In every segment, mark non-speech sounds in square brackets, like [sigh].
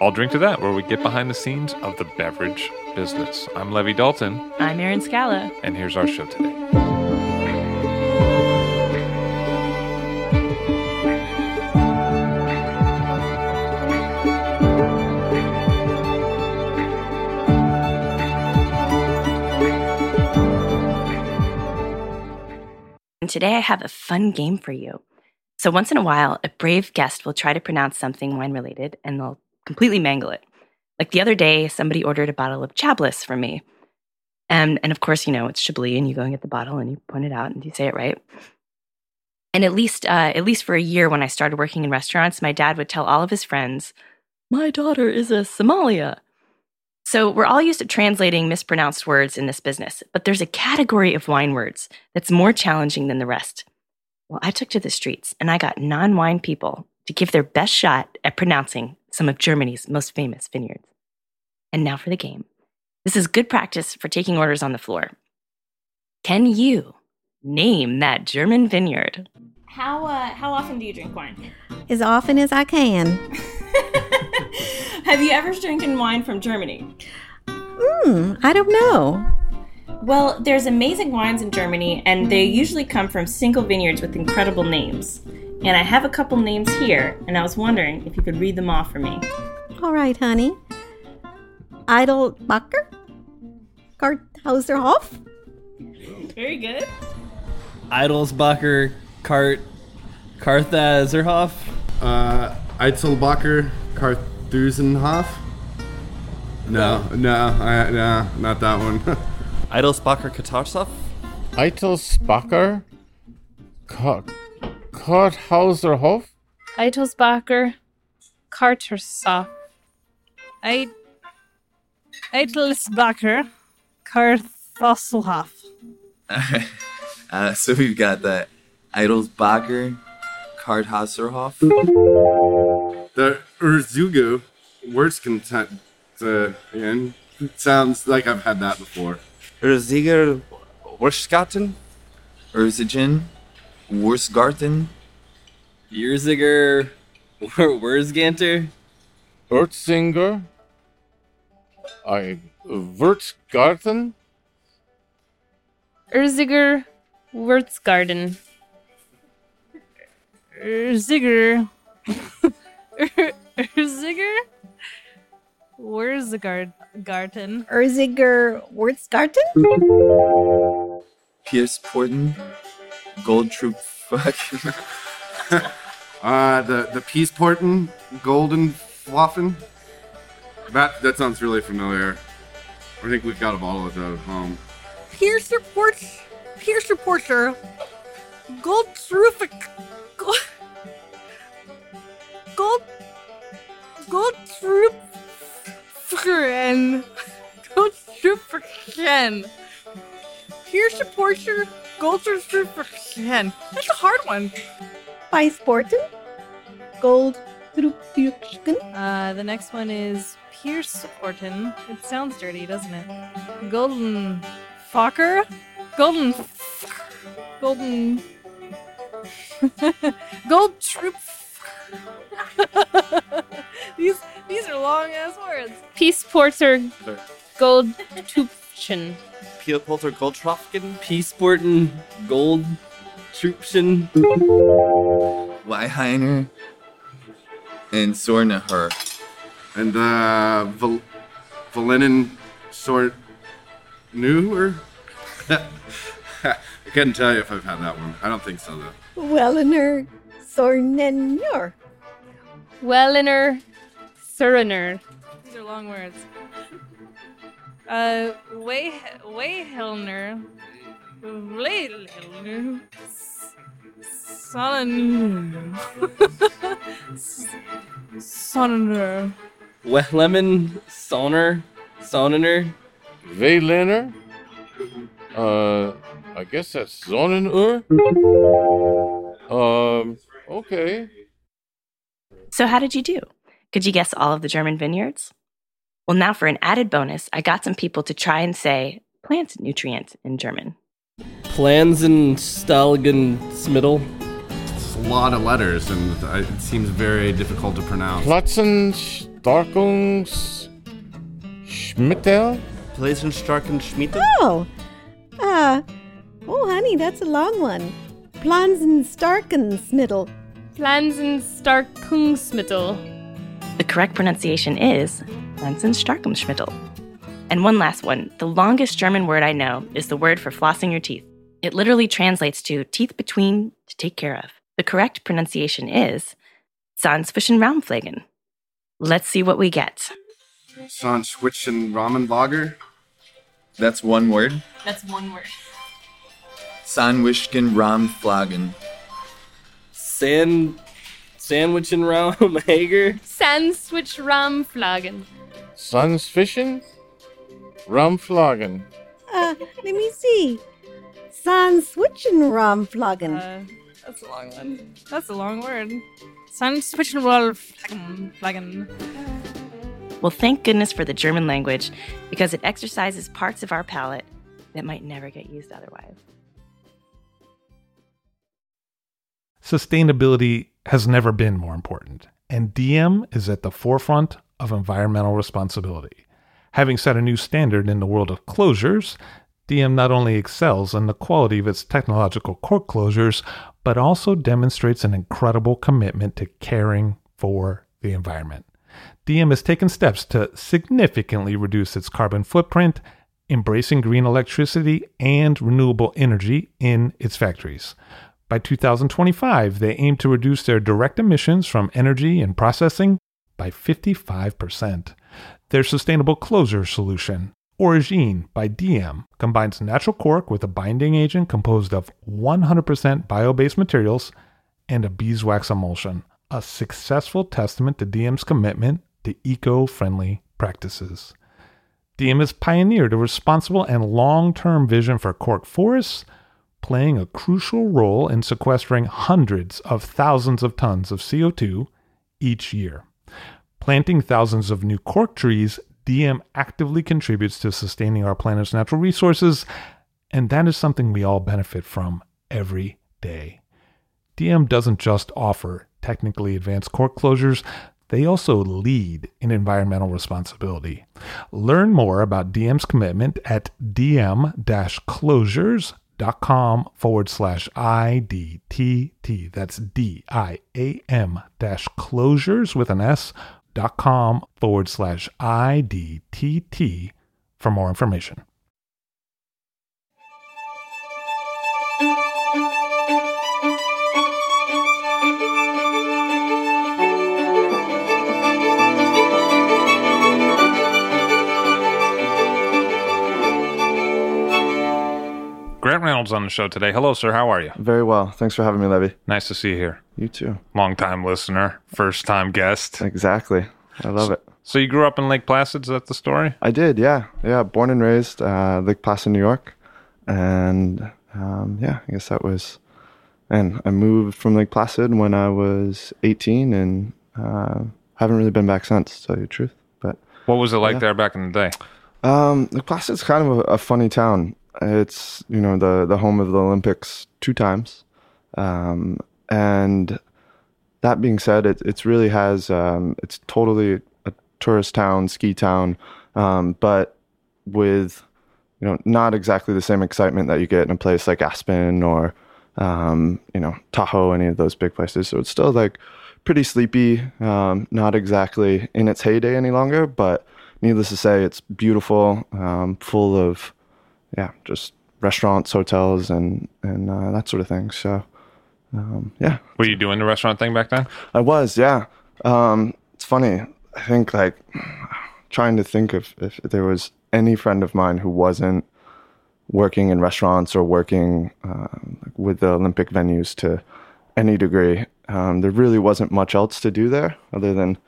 I'll drink to that, where we get behind the scenes of the beverage business. I'm Levi Dalton, I'm Erin Scala. and here's our show today. And today I have a fun game for you. So, once in a while, a brave guest will try to pronounce something wine related and they'll completely mangle it. Like the other day, somebody ordered a bottle of Chablis from me. And, and of course, you know, it's Chablis, and you go and get the bottle and you point it out and you say it right. And at least, uh, at least for a year when I started working in restaurants, my dad would tell all of his friends, My daughter is a Somalia. So we're all used to translating mispronounced words in this business, but there's a category of wine words that's more challenging than the rest. Well, I took to the streets and I got non wine people to give their best shot at pronouncing some of Germany's most famous vineyards. And now for the game. This is good practice for taking orders on the floor. Can you name that German vineyard? How uh, how often do you drink wine? as often as I can. [laughs] Have you ever drinking wine from Germany? Hmm, I don't know. Well, there's amazing wines in Germany, and they usually come from single vineyards with incredible names. And I have a couple names here, and I was wondering if you could read them off for me. All right, honey. Eidelbacher? Karthauserhof? Very good. Eidelsbacher, Kart, Karthazerhof. Uh, Eitzelbacher, Karthusenhof. No, no, I, no, not that one. [laughs] Eidelsbacher, Katarsov. Eitelsbacher, Ka- Karthauserhof, Eitelsbacher, Kartersoff. Eit- Eitelsbacher, Karthosselhoff. [laughs] uh, so we've got the Eidelsbacher, Karthauserhof. the Urzugu words content uh, in sounds like I've had that before. Urziger Wurstgarten. Urzigen Wurstgarten. Yerziger, Wurzganter. Urzinger, I Wirtsgarten, Erziger, Wurzgarten. Erziger. [laughs] Erziger? Where's the guard garden? Erziger Wurzgarten? Pierce Porten. Goldtroop fucking. [laughs] Uh, the the Peace Porten, Golden Waffen. That that sounds really familiar. I think we've got a bottle of that at home. Pierce reports. Pierce reporter. Gold terrific. Gold. Gold. Gold troop. Friend. Gold troop for Ken. Pierce reporter. Gold troop for Ken. That's a hard one. By Sporten? Gold? Uh, the next one is Pierce Orton. It sounds dirty, doesn't it? Golden Fokker? Golden. Golden [laughs] Gold Troop [laughs] These these are long ass words. Peace Porter Gold Troopchen. Peel Polter Goldtrofken. Peaceporten, Gold, Troopchen. Weihheiner. And Sornaher. And uh, Val- Valinin sort new or? [laughs] I couldn't tell you if I've had that one. I don't think so though. Welliner Sornenor. Welliner, Suriner. These are long words. Uh, Way Wayhelner, Wayhelner, Son, [laughs] Soner. Wehleman, Sonner, Sonener. Veliner? Uh, I guess that's Zonenur? Um, okay. So, how did you do? Could you guess all of the German vineyards? Well, now for an added bonus, I got some people to try and say plant nutrient in German. Plansen, Stalgen, Smittel. It's a lot of letters, and it seems very difficult to pronounce. Platzen, Starkungs, Schmittel? Plazen, Schmiede. Oh, uh, oh, honey, that's a long one. Plansen Starkensmittel. Plansen Starkungsmittel. The correct pronunciation is Pflanzenstärkungsmittel. And one last one. The longest German word I know is the word for flossing your teeth. It literally translates to teeth between to take care of. The correct pronunciation is Zahnzwischenraumpflegen. Let's see what we get. Son Schwitchen Ramen Lager. That's one word. That's one word. Sandwichgen Rahmflagen. [laughs] Sand, Sandwich and Raum Hager. Sandswitch Ramflagen. Sunsfischen? Ramflagen. Uh, let me see. San Switchenramflagen. Uh, that's a long one. That's a long word. Sun switching roll flagon. Well, thank goodness for the German language because it exercises parts of our palate that might never get used otherwise. Sustainability has never been more important, and Diam is at the forefront of environmental responsibility. Having set a new standard in the world of closures, Diam not only excels in the quality of its technological cork closures, but also demonstrates an incredible commitment to caring for the environment. Diam has taken steps to significantly reduce its carbon footprint, embracing green electricity and renewable energy in its factories. By 2025, they aim to reduce their direct emissions from energy and processing by 55%. Their sustainable closure solution, Origine by Diam, combines natural cork with a binding agent composed of 100% bio based materials and a beeswax emulsion, a successful testament to Diam's commitment to eco friendly practices. Diam has pioneered a responsible and long term vision for cork forests, playing a crucial role in sequestering hundreds of thousands of tons of CO2 each year. Planting thousands of new cork trees, Diam actively contributes to sustaining our planet's natural resources, and that is something we all benefit from every day. Diam doesn't just offer technically advanced cork closures, they also lead in environmental responsibility. Learn more about Diam's commitment at diam-closures.com forward slash IDTT. That's D-I-A-M dash closures with an S dot com forward slash IDTT for more information. Grant Reynolds on the show today. Hello, sir. How are you? Very well. Thanks for having me, Levi. Nice to see you here. You too. Long time listener, first time guest. Exactly. I love it. So you grew up in Lake Placid? Is that the story? I did, yeah. Yeah, born and raised uh, Lake Placid, New York. And um, yeah, I guess that was. And I moved from Lake Placid when I was 18 and uh, haven't really been back since, to tell you the truth. But What was it like Yeah. there back in the day? Um, Lake Placid's kind of a, a funny town. It's you know the the home of the Olympics two times, um, and that being said, it it's really has um, it's totally a tourist town, ski town, um, but with you know not exactly the same excitement that you get in a place like Aspen or um, you know Tahoe, any of those big places. So it's still like pretty sleepy. Um, not exactly in its heyday any longer, but needless to say, it's beautiful, um, full of yeah, just restaurants, hotels, and and uh, that sort of thing. So um, yeah, Were you doing the restaurant thing back then? I was, yeah. Um, it's funny. I think like trying to think of if there was any friend of mine who wasn't working in restaurants or working uh, with the Olympic venues to any degree. Um, there really wasn't much else to do there other than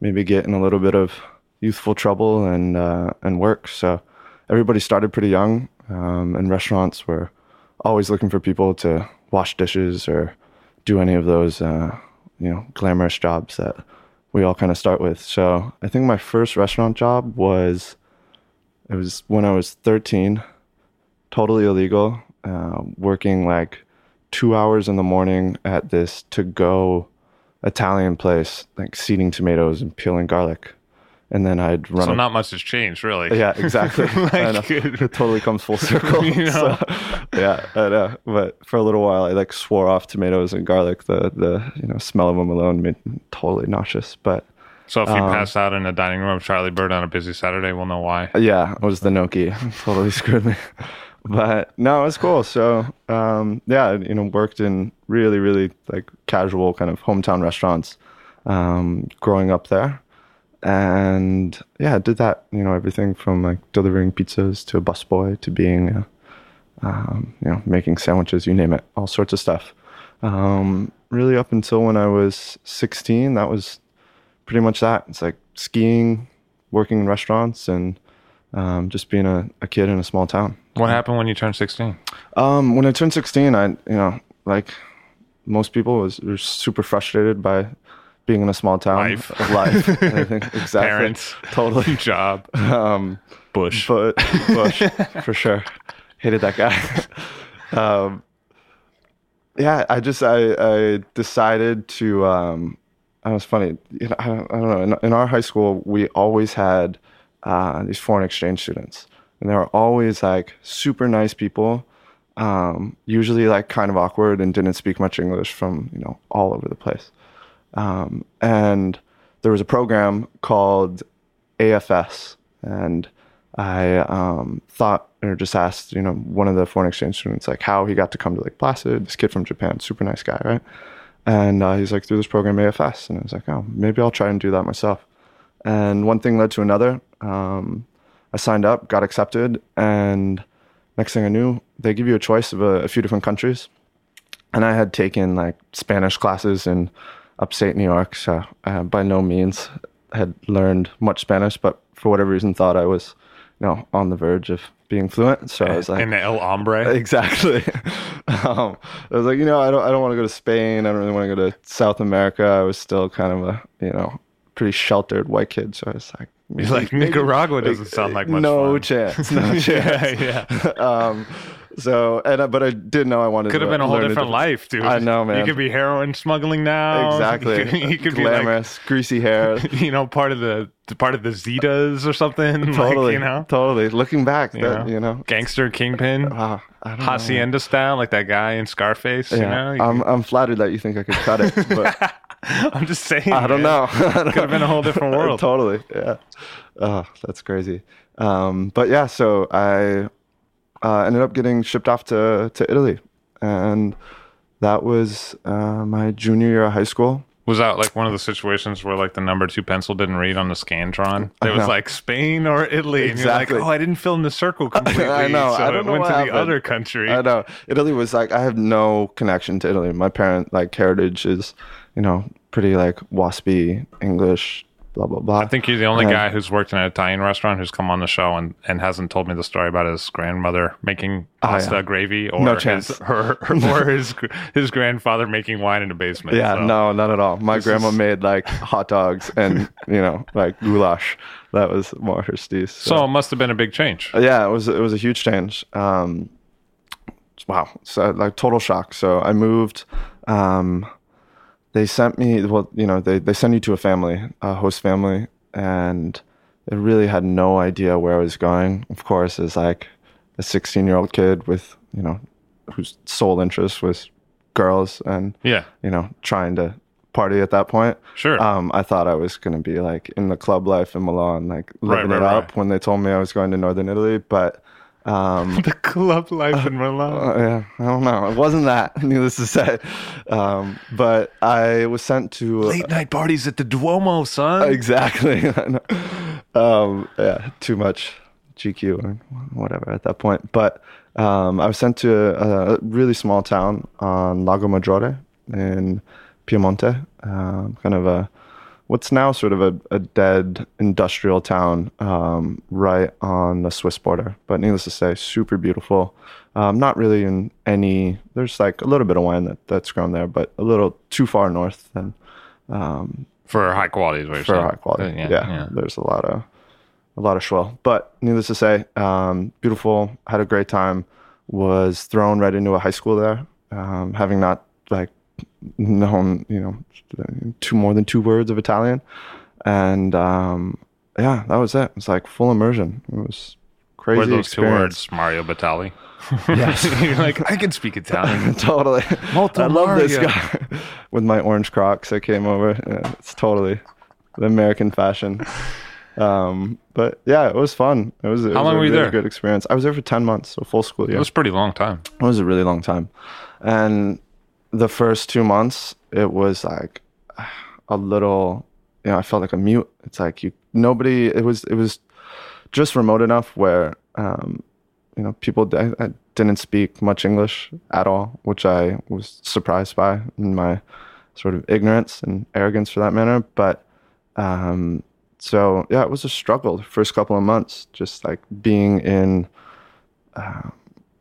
maybe get in a little bit of youthful trouble and uh, and work. So everybody started pretty young, um, and restaurants were always looking for people to wash dishes or do any of those uh, you know glamorous jobs that we all kind of start with. So I think my first restaurant job was it was when I was 13, totally illegal, uh, working like two hours in the morning at this to go Italian place, like seeding tomatoes and peeling garlic. And then I'd run. So a- not much has changed, really. yeah, exactly. [laughs] Like, It totally comes full [laughs] circle. You know? [laughs] So, yeah, I know. But for a little while, I like swore off tomatoes and garlic. The the you know smell of them alone made me totally nauseous. But So if you Um, pass out in the dining room of Charlie Bird on a busy Saturday, we'll know why. yeah, it was the gnocchi. totally screwed me. But no, it was cool. So um, yeah, you know, worked in really really like casual kind of hometown restaurants um, growing up there. And yeah, did that, you know, everything from like delivering pizzas to a busboy to being, uh, um, you know, making sandwiches, you name it, all sorts of stuff. Um, really up until when I was 16, that was pretty much that. It's like skiing, working in restaurants, and um, just being a, a kid in a small town. What happened when you turned 16? Um, when I turned 16, I, you know, like most people, was, was super frustrated by being in a small town Life. of life. [laughs] Exactly. Parents. Totally. [laughs] Job. Um, Bush. but [laughs] Bush for sure. Hated that guy. um, yeah, I just I, I decided to. Um, that was funny. You know, I, don't- I don't know. In, in our high school, we always had uh, these foreign exchange students, and they were always like super nice people. Um, usually like kind of awkward and didn't speak much English from you know all over the place. Um, and there was a program called AFS, and I um, thought or just asked, you know, one of the foreign exchange students, like how he got to come to Lake Placid. This kid from Japan, super nice guy, right? And uh, he's like through this program AFS, and I was like, oh, maybe I'll try and do that myself. And one thing led to another. Um, I signed up, got accepted, and next thing I knew, they give you a choice of a, a few different countries. And I had taken like Spanish classes in upstate New York, so uh, by no means had learned much Spanish, but for whatever reason thought I was, you know, on the verge of being fluent. So I was like, in the El Hombre. [laughs] Exactly. [laughs] um, I was like, you know, I don't, I don't want to go to Spain. I don't really want to go to South America. I was still kind of a, you know, pretty sheltered white kid. So I was like, You're like, Nicaragua doesn't sound like much no fun. chance, [laughs] no Yeah, yeah. um, so, and I, but I did know I wanted. Could have been a whole learn different life, dude. I know, man. You could be heroin smuggling now. exactly [laughs] You could, you could be like, glamorous, greasy hair. [laughs] you know, part of the part of the Zetas or something. [laughs] like, totally, you know, totally. Looking back, you that know, you know, gangster kingpin, I don't know. hacienda style, like that guy in Scarface. You know, You I'm I'm flattered that you think I could cut it, but I'm just saying. I don't man. know. Could have been a whole different world. totally. Yeah. Oh, that's crazy. Um, but yeah, so I uh, ended up getting shipped off to, to Italy. And that was uh, my junior year of high school. Was that like one of the situations where like the number two pencil didn't read on the Scantron? It was like Spain or Italy, and Exactly. you're like, oh, I didn't fill in the circle [laughs] completely. I know. So I don't it know went to the other country. I know. Italy was like, I have no connection to Italy. My parent, like, heritage is, you know, pretty like waspy English, blah, blah, blah. I think you're the only And- guy who's worked in an Italian restaurant who's come on the show and, and hasn't told me the story about his grandmother making Oh, pasta yeah. gravy or No his her, [laughs] or his his grandfather making wine in the basement. Yeah, so. no, not at all. My This grandma is- made like hot dogs and [laughs] you know like goulash. That was more her steez. So it must have been a big change. yeah, it was it was a huge change. Um, wow, so like total shock. So I moved. Um, they sent me. Well, you know, they they send you to a family, a host family, and they really had no idea where I was going. Of course, as like a 16 year old kid with you know whose sole interest was girls and Yeah. you know trying to party at that point. Sure. Um, I thought I was going to be like in the club life in Milan, like Right, living right, it up right. when they told me I was going to Northern Italy. But um, [laughs] the club life in Milan. uh, yeah, I don't know. It wasn't that, [laughs] needless to say. Um, but I was sent to Late night parties at the Duomo, son. Exactly. [laughs] Um, yeah, too much GQ or whatever at that point. But um, I was sent to a, a really small town on Lago Maggiore in Piemonte, um, kind of a what's now sort of a, a dead industrial town um, right on the Swiss border. But needless to say, super beautiful. Um, not really in any. There's like a little bit of wine that, that's grown there, but a little too far north than um, For high quality, is what you're for saying. high quality. Uh, Yeah, there's a lot of a lot of schwell. But needless to say, um, beautiful. Had a great time. Was thrown right into a high school there, um, having not like known you know two more than two words of Italian, and um, yeah, that was it. It was like full immersion. It was crazy Were those two words Mario Batali? [laughs] Yes. [laughs] You're like, I can speak Italian. [laughs] totally. Molto I love this guy with my orange Crocs. I came over. Yeah, it's totally the American fashion. Um, but yeah, it was fun. It was, it How was long a were you really there? good experience. I was there for ten months, so full school year. It was a pretty long time. It was a really long time. And the first two months, it was like a little, you know, I felt like a mute. It's like you, nobody, it was, it was just remote enough where, um, you know, people I, I didn't speak much English at all, which I was surprised by in my sort of ignorance and arrogance for that matter. But, um, so yeah, it was a struggle the first couple of months, just like being in, uh,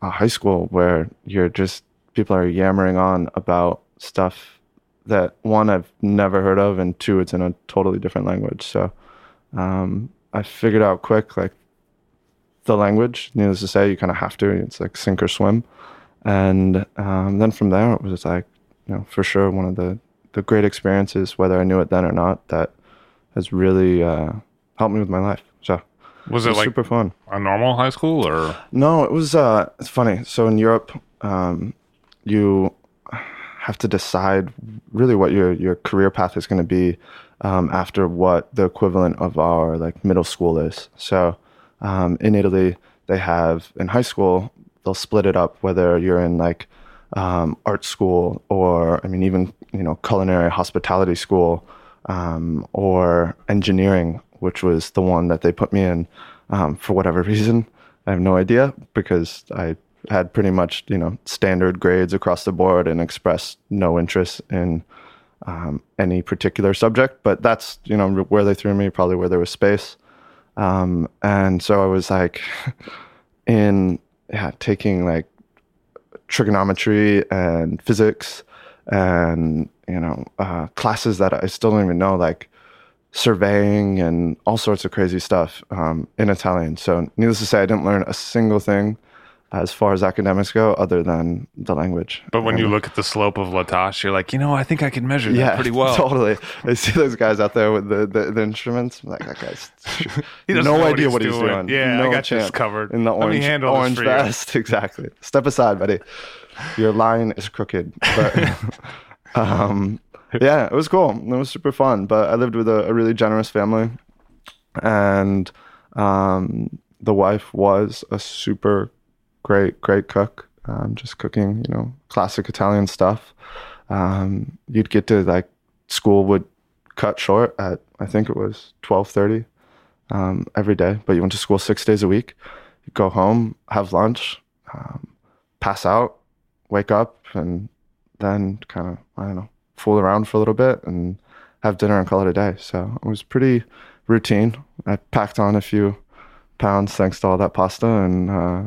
a high school where you're just people are yammering on about stuff that one I've never heard of and two it's in a totally different language. So um, I figured out quick like the language. Needless to say, you kind of have to. It's like sink or swim. And um, then from there, it was like you know for sure one of the the great experiences, whether I knew it then or not, that has really uh, helped me with my life. So Was it like super fun? a normal high school or? No, it was. Uh, it's funny. So in Europe, um, you have to decide really what your your career path is going to be um, after what the equivalent of our like middle school is. So um, in Italy, they have in high school they'll split it up whether you're in like um, art school or I mean even you know culinary hospitality school um, or engineering, which was the one that they put me in um, for whatever [laughs] reason. I have no idea because I had pretty much you know standard grades across the board and expressed no interest in um, any particular subject. But that's you know where they threw me, probably where there was space. Um, and so I was like [laughs] in yeah taking like trigonometry and physics and you know uh, classes that I still don't even know like surveying and all sorts of crazy stuff um, in Italian. So needless to say, I didn't learn a single thing as far as academics go other than the language. But when you look at the slope of La Tâche, you're like, you know, I think I can measure that yeah, pretty [laughs] well. Totally. I see those guys out there with the, the, the instruments. I'm like, that guy's [laughs] He no what idea he's what he's doing. doing. Yeah, I no got this chance. covered. In the orange, orange for you. vest. [laughs] Exactly. Step aside, buddy. Your line is crooked. But um, yeah, it was cool. It was super fun. But I lived with a, a really generous family, and um, the wife was a super great, great cook. Um, just cooking, you know, classic Italian stuff. Um, you'd get to like school would cut short at I think it was twelve thirty um, every day, but you went to school six days a week. You go home, have lunch, um, pass out, wake up, and then kind of I don't know fool around for a little bit and have dinner and call it a day. So it was pretty routine. I packed on a few pounds thanks to all that pasta, and uh,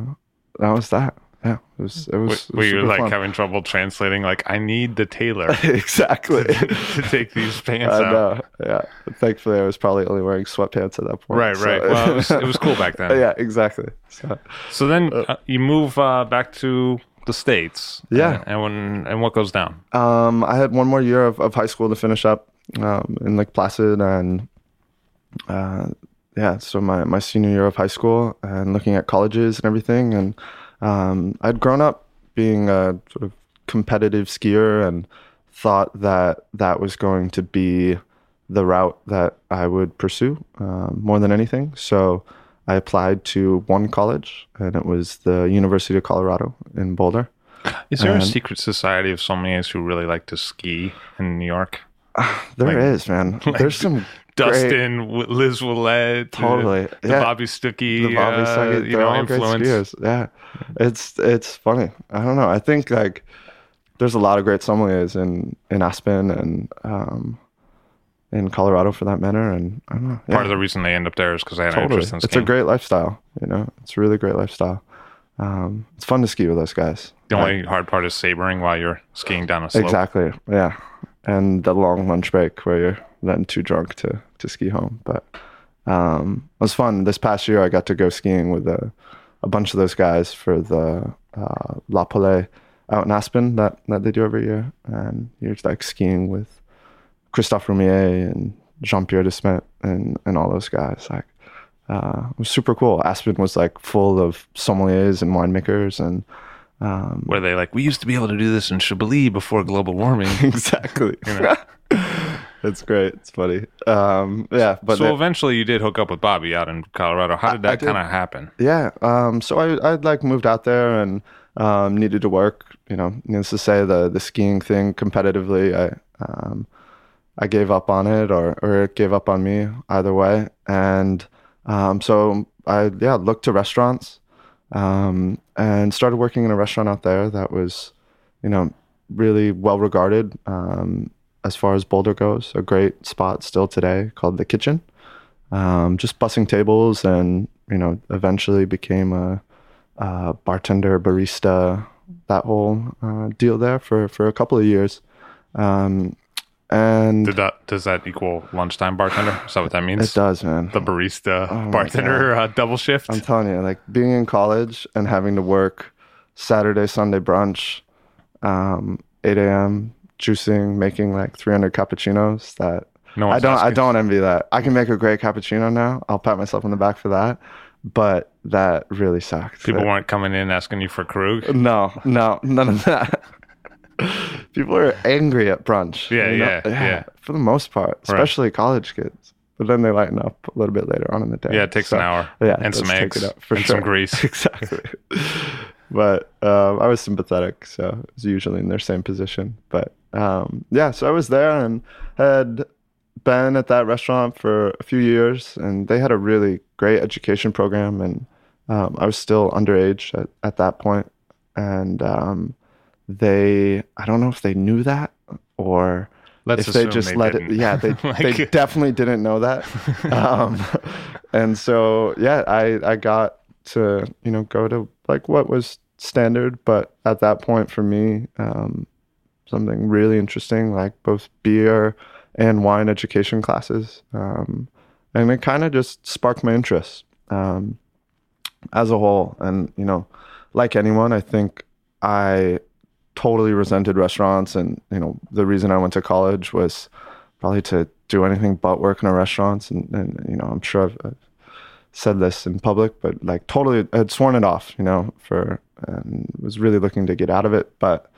that was that. Yeah, it was. It was. it Were was you like fun. having trouble translating? Like, I need the tailor [laughs] exactly [laughs] to take these pants I out. know. Yeah. Thankfully, I was probably only wearing sweatpants at that point. Right, right. Well, it was- [laughs] it was cool back then. yeah, exactly. So, So then uh, you move uh, back to the states. Yeah. and, and when and what goes down? um, I had one more year of, of high school to finish up um, in Lake Placid, and uh, yeah, so my, my senior year of high school and looking at colleges and everything, and um, I'd grown up being a sort of competitive skier and thought that that was going to be the route that I would pursue um, more than anything. So I applied to one college, and it was the University of Colorado in Boulder. Is there a secret society of sommeliers who really like to ski in New York? [sighs] There Like- is, man. [laughs] like There's some Dustin, W- Liz Willette, Totally. the Yeah. Bobby Stuckey, the Bobby uh, Stuckey, you know, influence. Yeah, it's it's funny. I don't know. I think like there's a lot of great sommeliers in in Aspen and um, in Colorado for that matter. And I don't know. Part of the reason they end up there is because they had an totally. interest in It's a great lifestyle. You know, it's a really great lifestyle. Um, it's fun to ski with those guys. the only hard part is sabering while you're skiing down a slope. Exactly. Yeah. And the long lunch break where you're then too drunk to, to ski home. But um, it was fun. This past year, I got to go skiing with a, a bunch of those guys for the uh, La Paulée out in Aspen that, that they do every year. And you're like skiing with Christophe Roumier and Jean Pierre de Smet and, and all those guys. Like, uh, it was super cool. Aspen was like full of sommeliers and winemakers and um, Where they like, we used to be able to do this in Chablis before global warming. [laughs] exactly. [laughs] You know? [laughs] It's great. It's funny. Um, yeah, but so eventually you did hook up with Bobby out in Colorado. How did that kind of happen? yeah. Um, so I I'd like moved out there and um, needed to work. You know, needless to say, the the skiing thing competitively, I um, I gave up on it, or or it gave up on me. Either way, and um, so I yeah looked to restaurants um, and started working in a restaurant out there that was, you know, really well regarded um, as far as Boulder goes. A great spot still today called the Kitchen. Um, just bussing tables, and you know, eventually became a, a bartender, barista, that whole uh, deal there for for a couple of years. Um, and Did that does that equal lunchtime bartender? Is that what that means? it does, man. The barista Oh my bartender uh, double shift. I'm telling you, like being in college and having to work Saturday, Sunday brunch, um, 8 a.m. juicing, making like 300 cappuccinos. That No I don't, I don't envy that. I can make a great cappuccino now. I'll pat myself on the back for that. But that really sucked. People That- weren't coming in asking you for Krug. no, no, none of that. [laughs] People are angry at brunch. Yeah, you know? yeah, yeah. For the most part, especially college kids. But then they lighten up a little bit later on in the day. Yeah, it takes an hour. Yeah, And some eggs. up, for And sure. some grease. [laughs] exactly. But um, I was sympathetic, so I was usually in their same position. But um, yeah, so I was there and had been at that restaurant for a few years, and they had a really great education program, and um, I was still underage at, at that point, and um, they I don't know if they knew that or Let's if they just they let didn't. it yeah they [laughs] Like- they definitely didn't know that [laughs] um, [laughs] and so yeah I I got to you know go to like what was standard but at that point for me um, something really interesting like both beer and wine education classes um, and it kind of just sparked my interest um, as a whole. And you know like anyone I think I totally resented restaurants and you know the reason I went to college was probably to do anything but work in a restaurant. And, and you know I'm sure I've, I've said this in public but like totally had sworn it off you know for and was really looking to get out of it but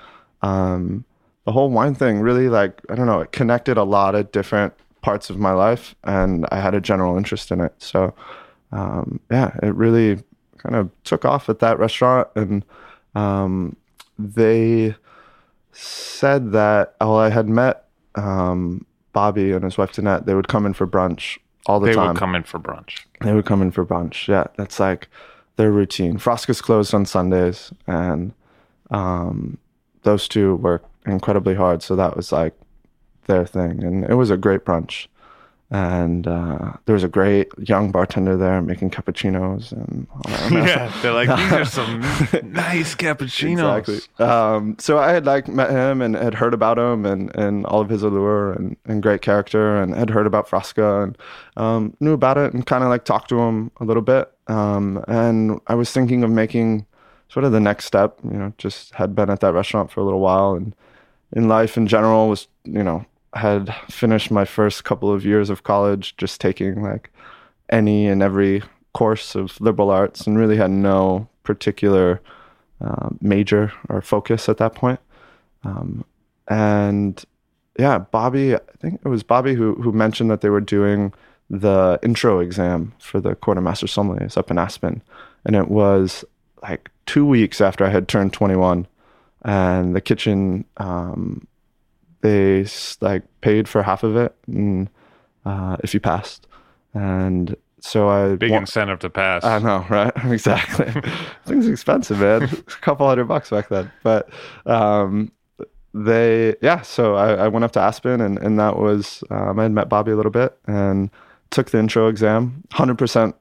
um the whole wine thing really like I don't know it connected a lot of different parts of my life and I had a general interest in it so um yeah it really kind of took off at that restaurant and um they said that well I had met um, Bobby and his wife Danette. They would come in for brunch all the they time. would come in for brunch. They would come in for brunch. Yeah, that's like their routine. Frasca's closed on Sundays, and um, those two work incredibly hard. So that was like their thing, and it was a great brunch. And uh, there was a great young bartender there making cappuccinos, and all that. [laughs] yeah, they're like these are some [laughs] nice cappuccinos. Exactly. Um, so I had like met him and had heard about him and, and all of his allure and, and great character and had heard about Frasca and um, knew about it and kind of like talked to him a little bit. Um, and I was thinking of making sort of the next step, you know, just had been at that restaurant for a little while and in life in general was, you know, had finished my first couple of years of college just taking like any and every course of liberal arts and really had no particular uh, major or focus at that point. Um, and yeah, Bobby, I think it was Bobby who who mentioned that they were doing the intro exam for the Court of Master sommeliers up in Aspen, and it was like two weeks after I had turned 21, and the kitchen um, they like paid for half of it, and uh, if you passed, and so I Big wa- incentive to pass. I know, [laughs] right? [laughs] exactly. Things expensive, man. [laughs] a couple hundred bucks back then. But um, they, yeah. So I, I went up to Aspen, and and that was um, I had met Bobby a little bit, and took the intro exam. Hundred percent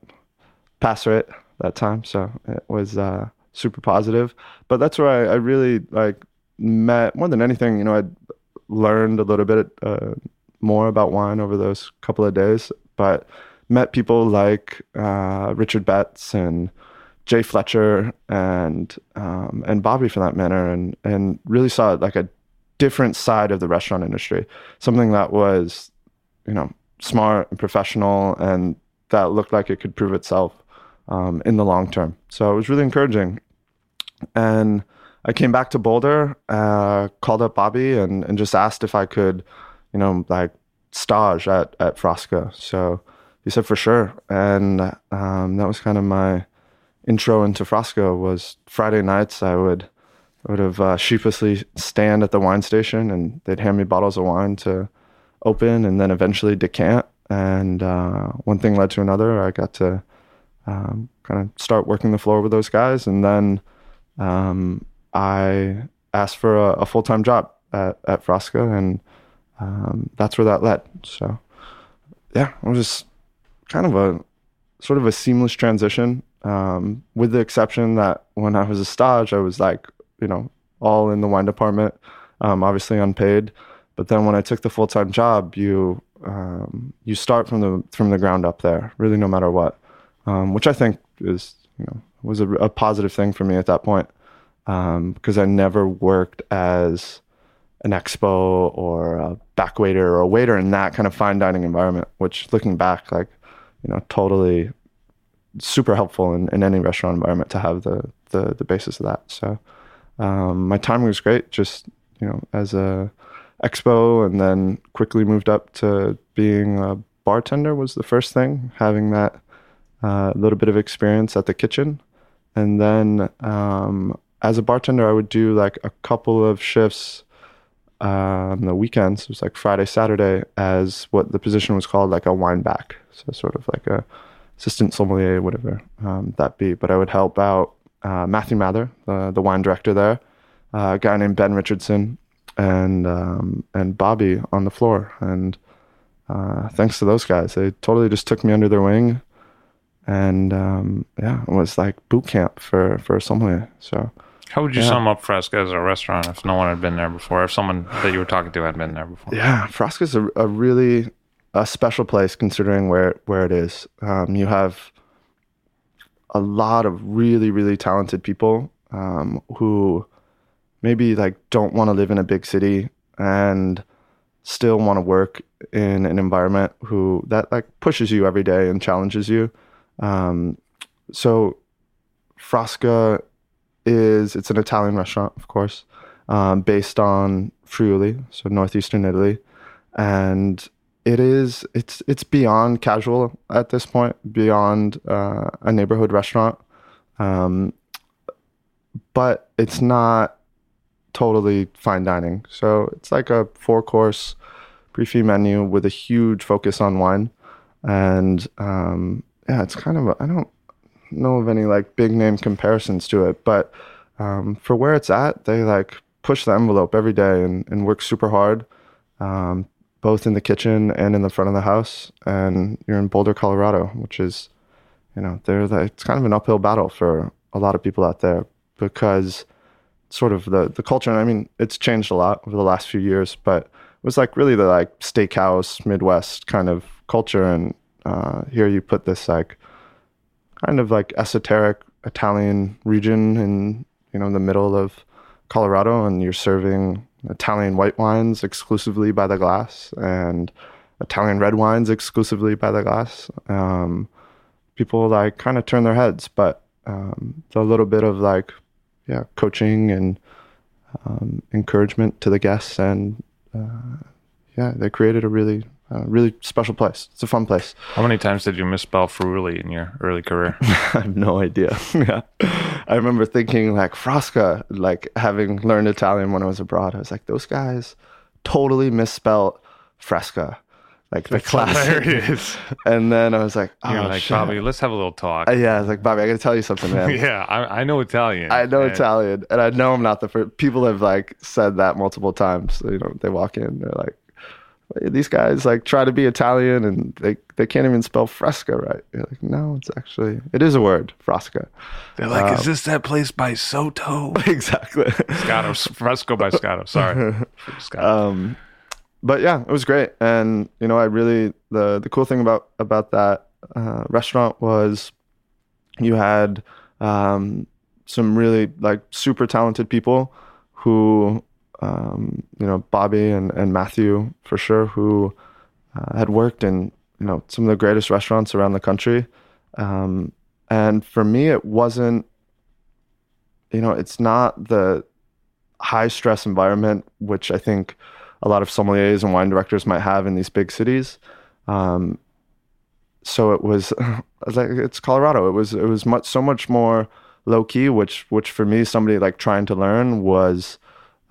pass rate that time, so it was uh, super positive. But that's where I, I really like met more than anything. You know, I learned a little bit uh, more about wine over those couple of days, but met people like uh, Richard Betts and Jay Fletcher and um, and Bobby for that matter, and and really saw like a different side of the restaurant industry, something that was, you know, smart and professional, and that looked like it could prove itself um, in the long term. So it was really encouraging, and I came back to Boulder, uh, called up Bobby, and and just asked if I could, you know, like stage at at Frasca. So he said for sure, and um, that was kind of my intro into Frasca. Was Friday nights I would I would have uh, sheepishly stand at the wine station, and they'd hand me bottles of wine to open, and then eventually decant. And uh, one thing led to another. I got to um, kind of start working the floor with those guys, and then um, I asked for a, a full time job at at Frasca, and um, that's where that led. So yeah, it was just kind of a sort of a seamless transition, um, with the exception that when I was a stage, I was like, you know, all in the wine department, um, obviously unpaid. But then when I took the full time job, you um, you start from the from the ground up there, really, no matter what, um, which I think is you know was a, a positive thing for me at that point because I never worked as an expo or a back waiter or a waiter in that kind of fine dining environment. Which, looking back, like you know, totally super helpful in, in any restaurant environment to have the the, the basis of that. So um, my timing was great. Just you know, as a expo, and then quickly moved up to being a bartender was the first thing. Having that uh, little bit of experience at the kitchen, and then um, as a bartender, I would do like a couple of shifts on the weekends. It was like Friday, Saturday, as what the position was called, like a wine back. So sort of like a assistant sommelier, whatever um, that be. But I would help out uh, Matthew Mather, the, the wine director there, uh, a guy named Ben Richardson, and um, and Bobby on the floor. And uh, thanks to those guys, they totally just took me under their wing. And um, yeah, it was like boot camp for for a sommelier. So How would you yeah. sum up Frasca as a restaurant if no one had been there before? If someone that you were talking to had been there before? Yeah, Frasca's a, a really a special place considering where where it is. Um, you have a lot of really really talented people um, who maybe like don't want to live in a big city and still want to work in an environment who that like pushes you every day and challenges you. Um, so Frasca is it's an Italian restaurant, of course, um, based on Friuli, so northeastern Italy, and it is it's it's beyond casual at this point, beyond uh, a neighborhood restaurant, um, but it's not totally fine dining. So it's like a four course buffet menu with a huge focus on wine, and um, yeah, it's kind of I don't know of any like big name comparisons to it, but um, for where it's at, they like push the envelope every day and, and work super hard, um, both in the kitchen and in the front of the house. And you're in Boulder, Colorado, which is, you know, they're the, it's kind of an uphill battle for a lot of people out there because sort of the the culture. And I mean, it's changed a lot over the last few years, but it was like really the like steakhouse Midwest kind of culture. And uh, here you put this like kind of like esoteric Italian region in you know the middle of Colorado, and you're serving Italian white wines exclusively by the glass and Italian red wines exclusively by the glass. Um, people like kind of turn their heads, but um, the little bit of like yeah coaching and um, encouragement to the guests, and uh, yeah, they created a really uh, really special place. It's a fun place. How many times did you misspell Friuli in your early career? [laughs] I have no idea. [laughs] yeah. I remember thinking like Frasca, like having learned Italian when I was abroad. I was like, those guys totally misspelled Fresca. Like the classic. [laughs] and then I was like, oh, You're like, shit. Bobby, let's have a little talk. Uh, yeah, I was like, Bobby, I gotta tell you something, man. yeah, I, I know Italian. I know And- Italian, and I know I'm not the first. People have like said that multiple times. You know, they walk in, they're like, "Wait, "These guys like try to be Italian, and they they can't even spell fresca right." You're like, "No, it's actually it is a word, frasca." They're like, Um, is this that place by Soto? [laughs] exactly. Scotto, Fresco by Scotto. Sorry. Scotto. [laughs] um, but yeah, it was great, and you know, I really the the cool thing about about that uh, restaurant was you had um, some really like super talented people who um, you know Bobby and, and Matthew for sure who uh, had worked in you know some of the greatest restaurants around the country, um, and for me it wasn't you know it's not the high stress environment which I think a lot of sommeliers and wine directors might have in these big cities. Um, so it was [laughs] like it's Colorado. It was it was much so much more low key, which which for me, somebody like trying to learn was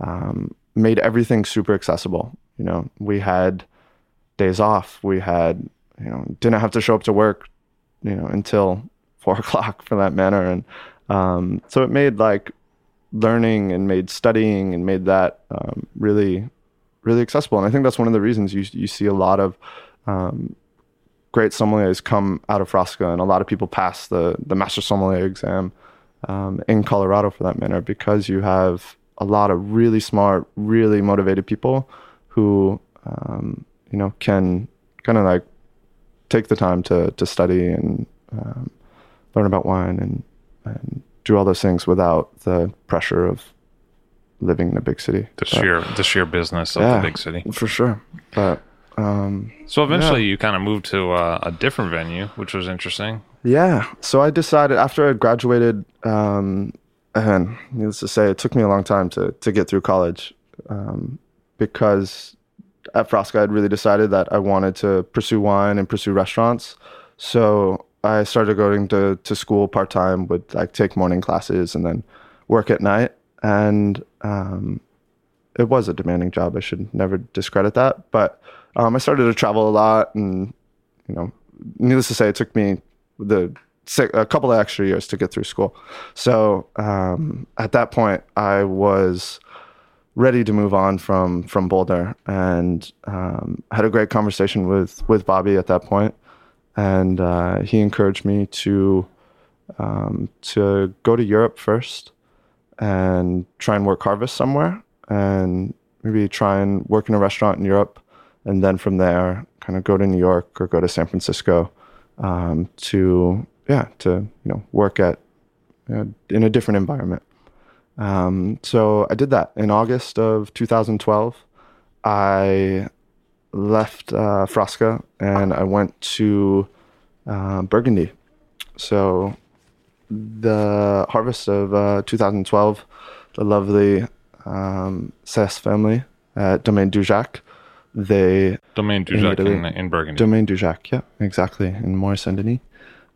um, made everything super accessible. You know, we had days off. We had you know didn't have to show up to work, you know, until [laughs] four o'clock for that matter, and um, so it made like learning and made studying and made that um, really really accessible. And I think that's one of the reasons you you see a lot of um, great sommeliers come out of Frasca, and a lot of people pass the the master sommelier exam um, in Colorado for that matter because you have a lot of really smart, really motivated people who um, you know can kind of like take the time to to study and um, learn about wine and and do all those things without the pressure of living in a big city. the But- sheer the sheer business of Yeah, the big city. for sure. But um, So eventually, yeah. you kind of moved to uh, a different venue, which was interesting. Yeah. So I decided after I graduated, um, and needless to say, it took me a long time to to get through college, um, because at Frasca I'd really decided that I wanted to pursue wine and pursue restaurants. So I started going to to school part time, would like take morning classes and then work at night, and um, it was a demanding job. I should never discredit that, but um, I started to travel a lot, and you know, needless to say, it took me the a couple of extra years to get through school. So um, at that point, I was ready to move on from from Boulder, and um, had a great conversation with with Bobby at that point, and uh, he encouraged me to um, to go to Europe first and try and work harvest somewhere, and maybe try and work in a restaurant in Europe, and then from there, kind of go to New York or go to San Francisco um, to yeah to you know work at uh, in a different environment. Um, so I did that in August of 2012. I left uh, Frasca and I went to uh, Burgundy. So the harvest of uh, 2012, the lovely um, Seysses family at Domaine Dujac, they Domaine in Dujac Italy. in, in Burgundy. Domaine Dujac, yeah, exactly, in Saint Denis.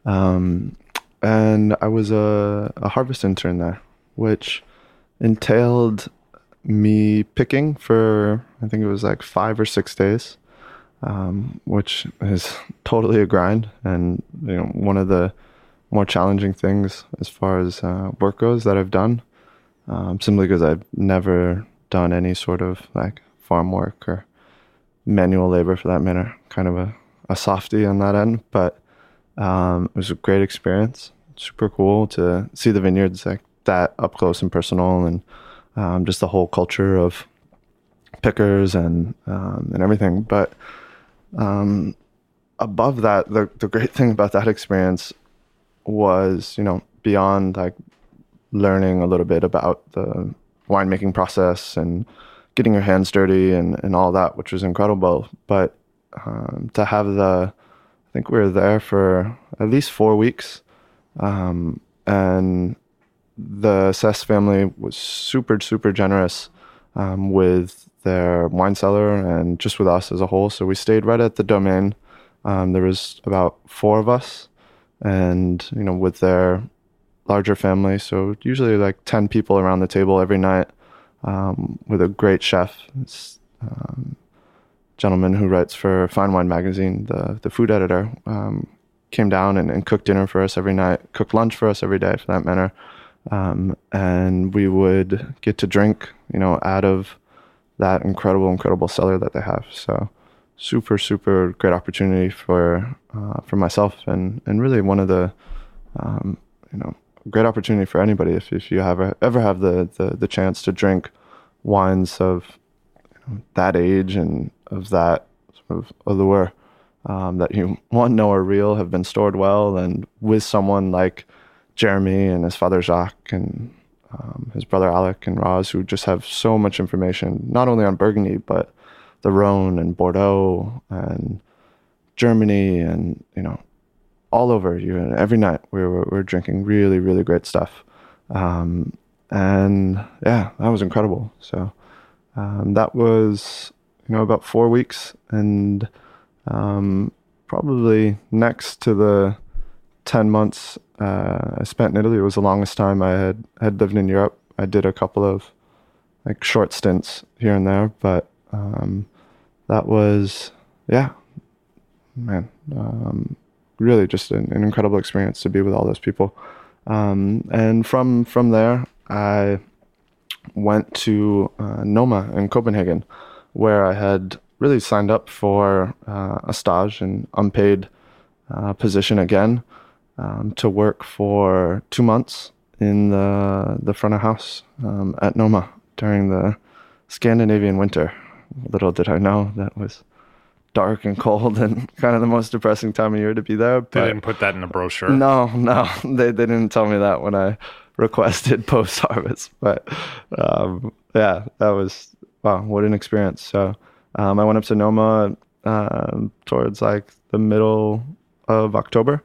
Um, and I was a, a harvest intern there, which entailed me picking for I think it was like five or six days, um, which is [laughs] totally a grind, and you know one of the more challenging things as far as uh, work goes that I've done, um, simply because I've never done any sort of like farm work or manual labor for that matter. Kind of a, a softie on that end, but um, it was a great experience. Super cool to see the vineyards like that up close and personal, and um, just the whole culture of pickers and um, and everything. But um, above that, the the great [laughs] thing about that experience was, you know, beyond like learning a little bit about the winemaking process and getting your hands dirty and, and all that, which was incredible. But um, to have the, I think we were there for at least four weeks, um, and the Seysses family was super, super generous um, with their wine cellar and just with us as a whole. So we stayed right at the domain. Um, there was about four of us, and you know, with their larger family, so usually like ten people around the table every night, um, with a great chef. It's, um, gentleman who writes for Fine Wine Magazine, the the food editor, um, came down and, and cooked dinner for us every night, cooked lunch for us every day, for that matter. Um, and we would get to drink, you know, out of that incredible, incredible cellar that they have. So, super, super great opportunity for uh, for myself, and and really one of the, um, you know, great opportunity for anybody if if you have ever have the the, the chance to drink wines of you know, that age and of that sort of allure um, that you [laughs] one know are real, have been stored well, and with someone like Jeremy and his father Jacques and um, his brother Alec and Roz, who just have so much information, not only on Burgundy but the Rhone and Bordeaux and Germany and you know all over. You every night we were, we were drinking really really great stuff, um, and yeah, that was incredible. So um, that was you know about four weeks and um, probably next to the 10 months uh, I spent in Italy. It was the longest time I had, had lived in Europe. I did a couple of like short stints here and there, but um, that was, yeah, man, um, really just an, an, incredible experience to be with all those people. Um, and from from there, I went to uh, Noma in Copenhagen, where I had really signed up for uh, a stage, an unpaid uh, position again, um, to work for two months in the the front of house um, at Noma during the Scandinavian winter. Little did I know that was dark and cold [laughs] and kind of the most depressing time of year to be there. They didn't put that in a brochure. No, no, [laughs] they they didn't tell me that when I requested [laughs] post harvest. But um, yeah, that was wow, what an experience. So um, I went up to Noma uh, towards like the middle of October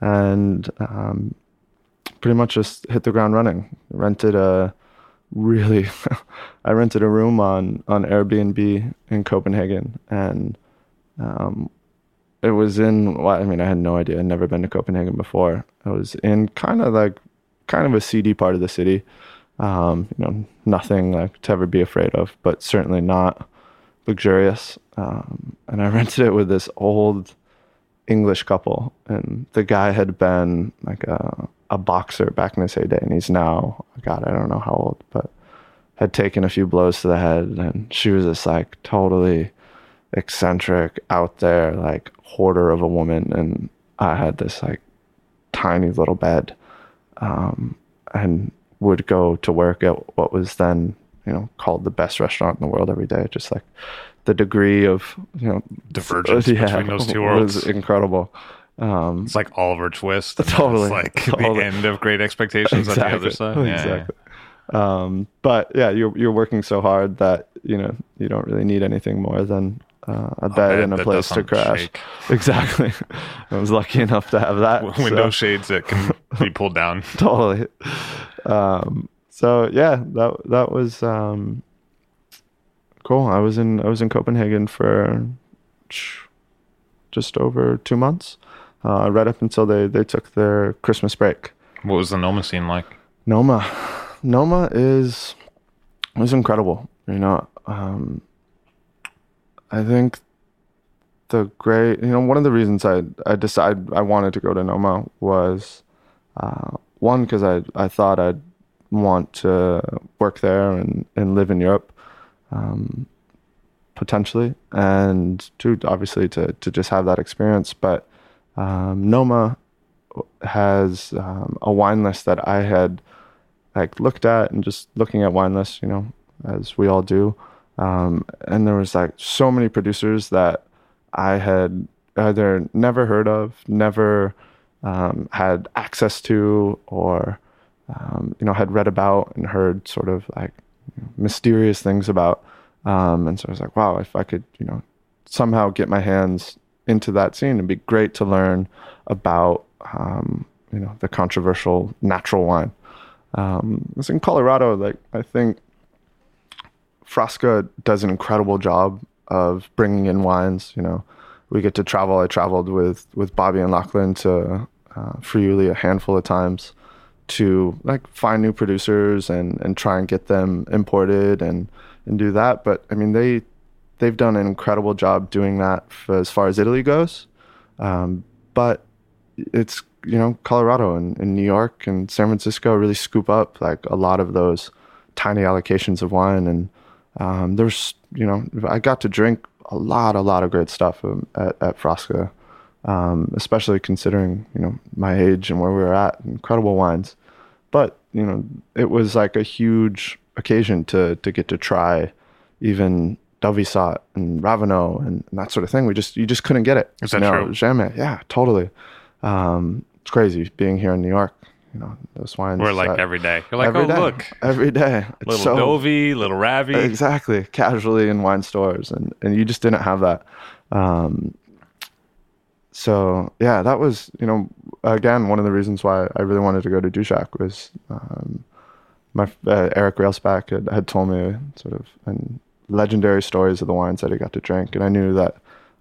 and um, pretty much just hit the ground running. Rented a really, [laughs] I rented a room on, on Airbnb in Copenhagen and um, it was in, well, I mean, I had no idea. I'd never been to Copenhagen before. I was in kind of like, kind of a seedy part of the city. Um, you know, nothing like to ever be afraid of, but certainly not luxurious. Um, and I [laughs] rented it with this old English couple, and the guy had been like a a boxer back in his heyday, and he's now God, I don't know how old, but had taken a few blows to the head, and she was this like totally eccentric, out there, like hoarder of a woman, and I had this like tiny little bed, um, and would go to work at what was then you know called the best restaurant in the world every day. Just like the degree of you know divergence [laughs] yeah, between those two worlds was incredible. Um, it's like Oliver Twist. [laughs] Totally, it's like totally. the end of Great Expectations exactly. on the other side. Yeah, exactly. Yeah. Um, but yeah, you're you're working so hard that you know you don't really need anything more than uh, a, bed a bed and a place to crash. Shake. [laughs] Exactly. [laughs] I was lucky enough to have that. Window so. shades that can [laughs] be pulled down. totally. Um, so yeah, that that was um, cool. I was in I was in Copenhagen for just over two months, uh, right up until they they took their Christmas break. What was the Noma scene like? Noma, [sighs] Noma is was incredible. You know, um, I think the great you know one of the reasons I I decided I wanted to go to Noma was uh, one because I I thought I'd want to work there and, and live in Europe, um, potentially, and two, obviously to, to just have that experience. But um, Noma has um, a wine list that I had like looked at and just looking at wine lists, you know, as we all do. Um, and there was like so many producers that I had either never heard of, never um, had access to, or um, you know, had read about and heard sort of like mysterious things about. Um, and so I was like, wow, if I could, you know, somehow get my hands into that scene, it'd be great to learn about, um, you know, the controversial natural wine. Um, it's in Colorado. Like I think Frasca does an incredible job of bringing in wines. You know, we get to travel. I traveled with with Bobby and Lachlan to uh, Friuli a handful of times to like find new producers and and try and get them imported and and do that. But I mean, they they've done an incredible job doing that for, as far as Italy goes. Um, but it's you know Colorado and, and New York and San Francisco really scoop up like a lot of those tiny allocations of wine and um, there's you know I got to drink a lot a lot of great stuff um, at, at Frasca um, especially considering you know my age and where we were at incredible wines. But you know it was like a huge occasion to to get to try even Dauvissat and Raveneau and, and that sort of thing. We just you just couldn't get it. Is that you know, true? Jamais yeah totally. Um, it's crazy being here in New York you know those wines We're like that- every day. You're like, every oh day, look, every day It's little so- Dovey, little Ravi. exactly casually in wine stores and and you just didn't have that um so yeah that was you know again one of the reasons why i really wanted to go to Dujac was um my uh, eric railsback had, had told me sort of and legendary stories of the wines that he got to drink and i knew that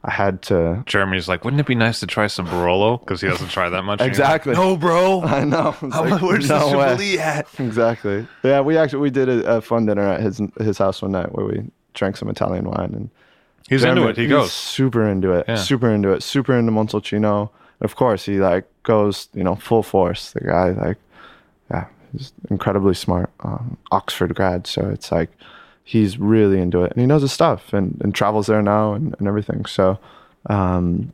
i had to Jeremy's like, wouldn't it be nice to try some Barolo? Because he doesn't try that much. And you're like, Exactly. no, bro. [laughs] I know. It's How- like, where's no the way. Chablis at? Exactly. Yeah, we actually we did a, a fun dinner at his his house one night where we drank some Italian wine and He's into it. He he's goes. super into it. Yeah. Super into it. Super into Montalcino. Of course, he like goes you know full force. The guy like yeah, he's incredibly smart. Um, Oxford grad, so it's like he's really into it and he knows his stuff and, and travels there now and, and everything. So um,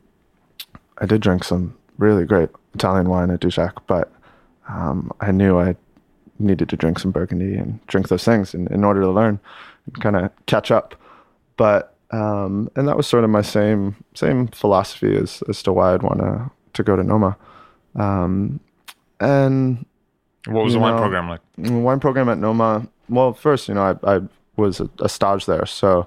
I did drink some really great Italian wine at Dujac, but um, I knew I needed to drink some Burgundy and drink those things in, in order to learn and kind of catch up. But um, and that was sort of my same same philosophy as as to why I'd want to to go to Noma. Um, and What was the wine program like? Wine program at Noma. Well, first, you know, I, I was a, a stage there, so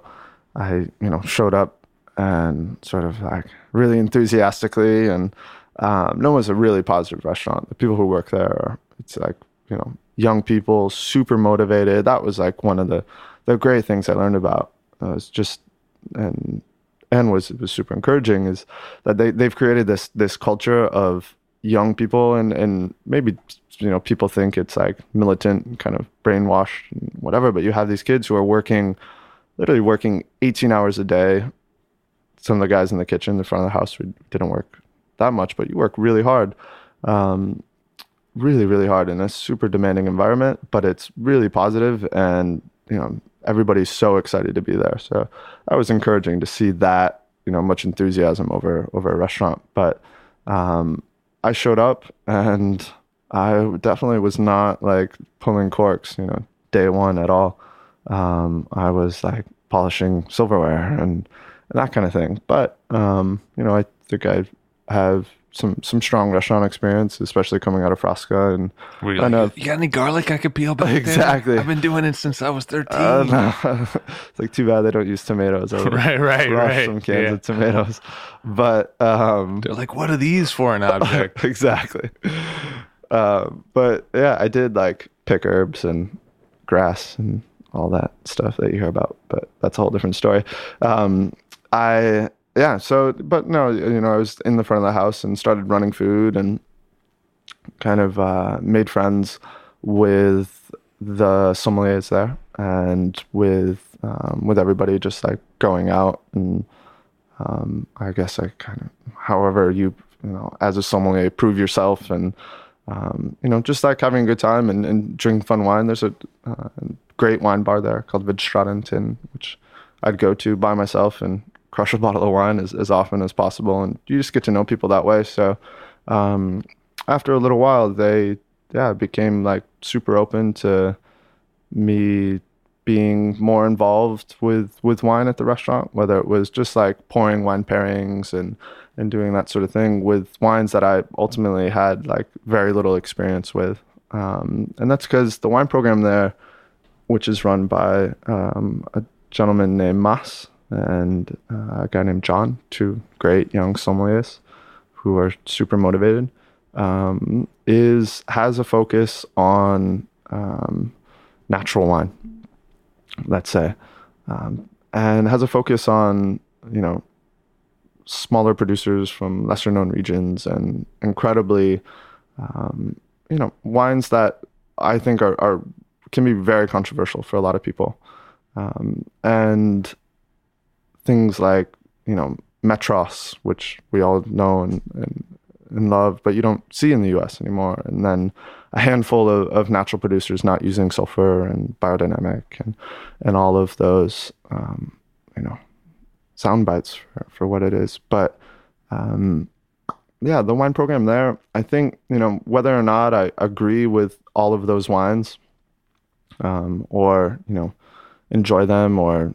I, you know, showed up and sort of like really enthusiastically. And um, Noma's a really positive restaurant. The people who work there, are, it's like you know, young people, super motivated. That was like one of the the great things I learned about. Uh, was just and and was was super encouraging is that they they've created this this culture of young people and and maybe you know people think it's like militant kind of brainwashed and whatever but you have these kids who are working literally working 18 hours a day. Some of the guys in the kitchen in the front of the house didn't work that much but you work really hard. Um, really really hard in a super demanding environment but it's really positive and you know everybody's so excited to be there. So that was encouraging to see that you know much enthusiasm over over a restaurant. But um, i showed up and i definitely was not like pulling corks you know day one at all. Um, i was like polishing silverware and, and that kind of thing. But um, you know i think i have some some strong restaurant experience especially coming out of frasca and you I know- you got any garlic I could peel back there? Exactly. I've been doing it since I was 13. Uh, no. [laughs] it's like too bad they don't use tomatoes. [laughs] Right, right, right. Some cans Yeah. of tomatoes, but um, They're like, what are these for an object? [laughs] exactly. Uh, but yeah, I did like pick herbs and grass and all that stuff that you hear about. But that's a whole different story. Um, I yeah. So, but no, you know, I was in the front of the house and started running food and kind of uh, made friends with the sommeliers there and with um, with everybody just like going out and um, I guess I kind of however you you know as a sommelier prove yourself and um, you know just like having a good time and, and drinking fun wine. There's a uh, great wine bar there called Ved Stranden, which I'd go to by myself and crush a bottle of wine as, as often as possible. And you just get to know people that way. So um, after a little while, they yeah became like super open to me being more involved with with wine at the restaurant whether it was just like pouring wine pairings and and doing that sort of thing with wines that I ultimately had like very little experience with um, and that's because the wine program there which is run by um, a gentleman named Mads and uh, a guy named John two great young sommeliers who are super motivated um, is has a focus on um, natural wine, let's say, um, and has a focus on you know smaller producers from lesser known regions and incredibly um, you know wines that I think are, are can be very controversial for a lot of people, um, and things like you know Métras, which we all know and, and, and love, but you don't see in the U.S. anymore, and then a handful of, of natural producers not using sulfur and biodynamic and and all of those um, you know sound bites for, for what it is, but. Um, yeah, the wine program there, I think, you know, whether or not I agree with all of those wines um, or, you know, enjoy them or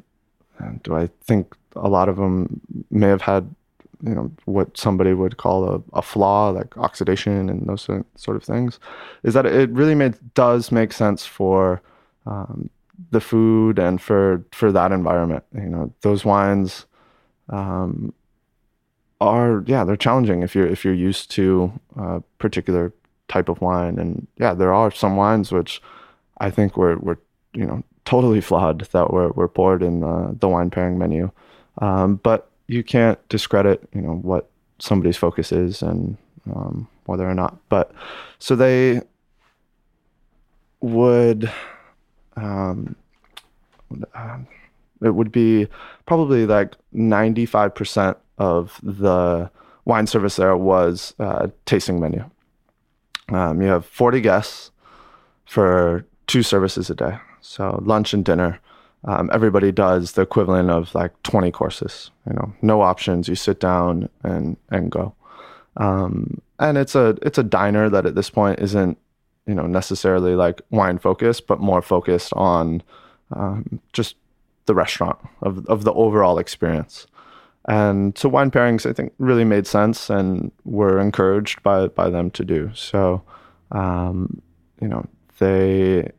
uh, do I think a lot of them may have had, you know, what somebody would call a, a flaw like oxidation and those sort of things, is that it really made, does make sense for um, the food and for, for that environment. You know, those wines, um, are yeah they're challenging if you're if you're used to a particular type of wine and yeah there are some wines which I think were were you know totally [laughs] flawed that were, were poured in the, the wine pairing menu um, but you can't discredit you know what somebody's focus is and um, whether or not but so they would um, um it would be probably like 95% of the wine service there was uh, tasting menu. Um, you have 40 guests for two services a day. So lunch and dinner. Um, everybody does the equivalent of like 20 courses, you know, no options. You sit down and, and go. Um, and it's a, it's a diner that at this point isn't, you know, necessarily like wine focused, but more focused on um, just the restaurant of, of the overall experience. And so wine pairings, I think, really made sense and were encouraged by by them to do. So, um, you know, they.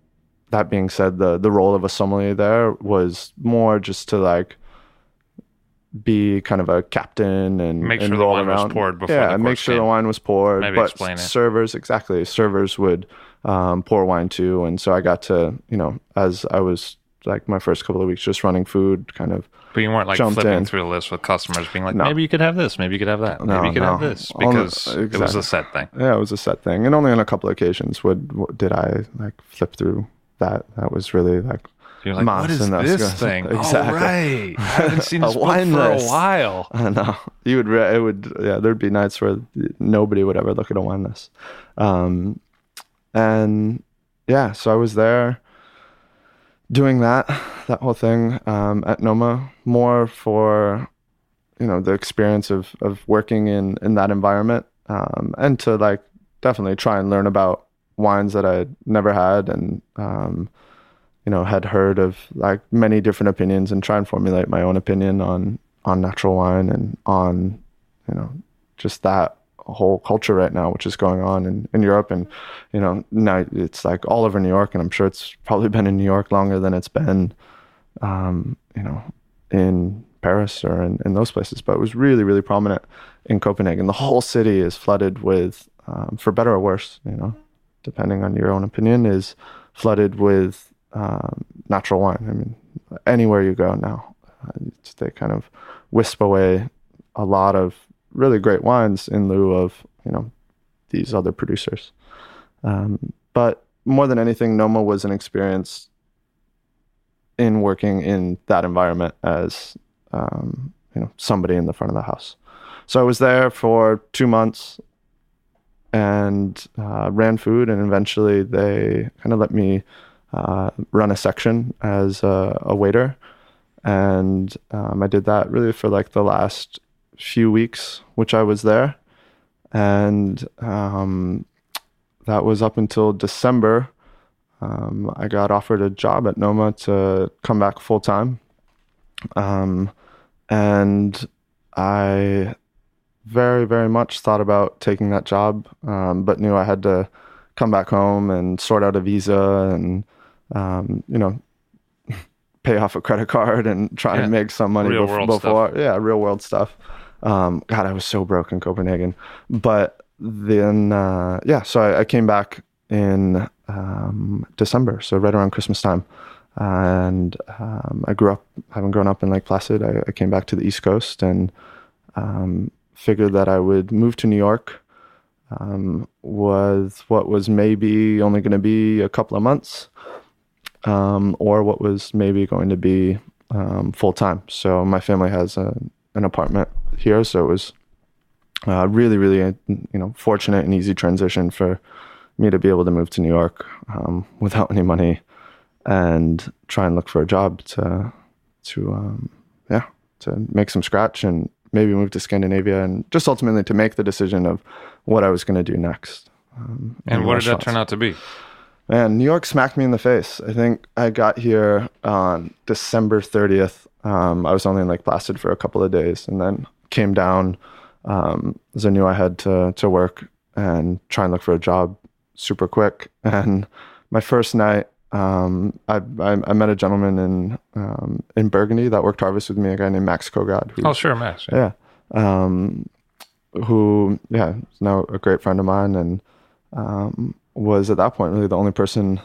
That being said, the the role of a sommelier there was more just to like be kind of a captain and Make and sure the wine was poured before yeah, the make sure the wine was poured. Maybe but explain it. servers, exactly, servers would um, pour wine too, and so I got to, you know, as I was like my first couple of weeks just running food, kind of. But you weren't like flipping in. through the list with customers being like, No. maybe you could have this, maybe you could have that, No, maybe you could have no. this Only- because it was a set thing. Yeah, it was a set thing, and only on a couple of occasions would did I like flip through that. That was really like. You're like, what is this thing? [laughs] Exactly. Oh, right. I haven't seen [laughs] this book for a while. [laughs] I know. You would. Re- it would. Yeah, there'd be nights where nobody would ever look at a wine list. Um, and yeah, so I was there doing that that whole thing um, at Noma more for you know the experience of of working in in that environment um, and to like definitely try and learn about wines that I never had and um, you know had heard of like many different opinions and try and formulate my own opinion on on natural wine and on you know just that whole culture right now which is going on in, in Europe. And you know now it's like all over New York and I'm sure it's probably been in New York longer than it's been um, you know in Paris or in, in those places. But it was really really prominent in Copenhagen. The whole city is flooded with um, for better or worse you know depending on your own opinion is flooded with um, natural wine I mean anywhere you go now uh, they kind of wisp away a lot of really great wines in lieu of you know these other producers. Um, but more than anything, Noma was an experience in working in that environment as um, you know somebody in the front of the house. So I was there for two months and uh, ran food, and eventually they kind of let me uh, run a section as a, a waiter, and um, I did that really for like the last few weeks, which I was there, and um, that was up until December. Um, I got offered a job at Noma to come back full time, um, and I very very much thought about taking that job, um, but knew I had to come back home and sort out a visa and um, you know [laughs] pay off a credit card and try Yeah. and make some money bef- before stuff. yeah real world stuff um god i was so broke in copenhagen but then uh yeah so I, I came back in um, December, so right around Christmas time. And um, I grew up, having grown up in Lake Placid, I, I came back to the East Coast and um, figured that I would move to New York um, with what was maybe only going to be a couple of months, um, or what was maybe going to be um, full time. So my family has a, an apartment here, so it was uh, really, really, you know, fortunate and easy transition for me to be able to move to New York um, without any money and try and look for a job to, to, um, yeah, to make some scratch and maybe move to Scandinavia and just ultimately to make the decision of what I was going to do next. Um, And what did that turn out to be? Man, New York smacked me in the face. I think I got here on December 30th. Um, I was only in Lake Placid for a couple of days and then came down um, as I knew I had to, to work and try and look for a job super quick. [laughs] And my first night, um, I, I, I met a gentleman in um, in Burgundy that worked harvest with me, a guy named Max Kogod. who- Oh, sure, Max. yeah. Um, who, yeah, is now a great friend of mine and um, was at that point really the only person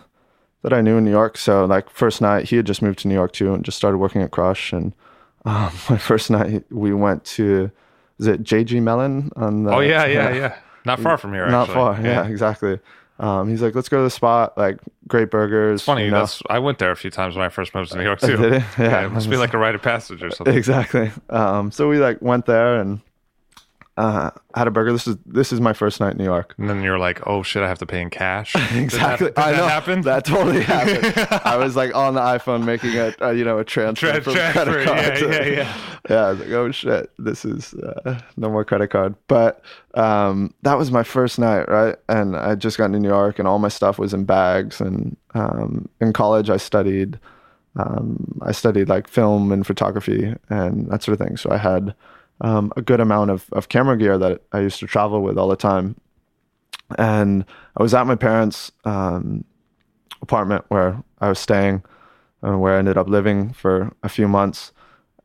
that I knew in New York. So, like, first night, he had just moved to New York too and just started working at Crush. And [laughs] um, my first night, we went to, is it JG Melon? On the, Oh, yeah, yeah, [laughs] yeah. Not far from here, Not actually. far, yeah, Yeah. exactly. Um, he's like, let's go to the spot, like, great burgers. It's funny. you know. That's I went there a few times when I first moved to New York [laughs] too. Did it? Yeah. it must be like a rite of passage or something. [laughs] Exactly. Um, so we like went there and uh, had a burger. This is this is my first night in New York. And then you're like, oh shit, I have to pay in cash. [laughs] exactly. Did that, I did know that happen? that totally [laughs] happened. I was like on the iPhone making a, a you know a transfer Tra- from transfer, credit card. yeah, to- yeah, yeah. [laughs] yeah. I was like, oh shit, this is uh, no more credit card. But um, that was my first night, right? And I just got to New York, and all my stuff was in bags. And um, in college, I studied. Um, I studied like film and photography and that sort of thing. So I had um, a good amount of, of camera gear that I used to travel with all the time. And I was at my parents' um, apartment where I was staying, and where I ended up living for a few months.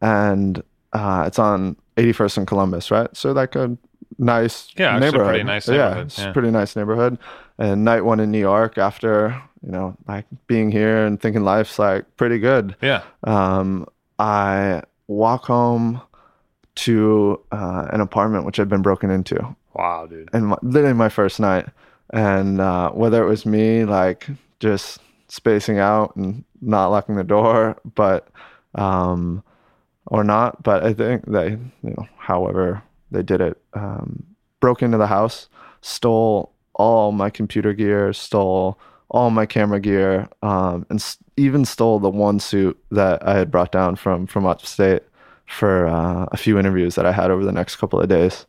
And uh, it's on 81st and Columbus, right? So like a nice Yeah, neighborhood. pretty nice neighborhood. Yeah, it's yeah. a pretty nice neighborhood. And night one in New York after you know like being here and thinking life's like pretty good. Yeah. Um, I walk home to uh, an apartment which had been broken into. Wow, dude. and my, literally my first night. And uh, whether it was me like just spacing out and not locking the door but um or not but i think they you know however they did it um broke into the house stole all my computer gear stole all my camera gear um and even stole the one suit that i had brought down from from upstate for uh, a few interviews that i had over the next couple of days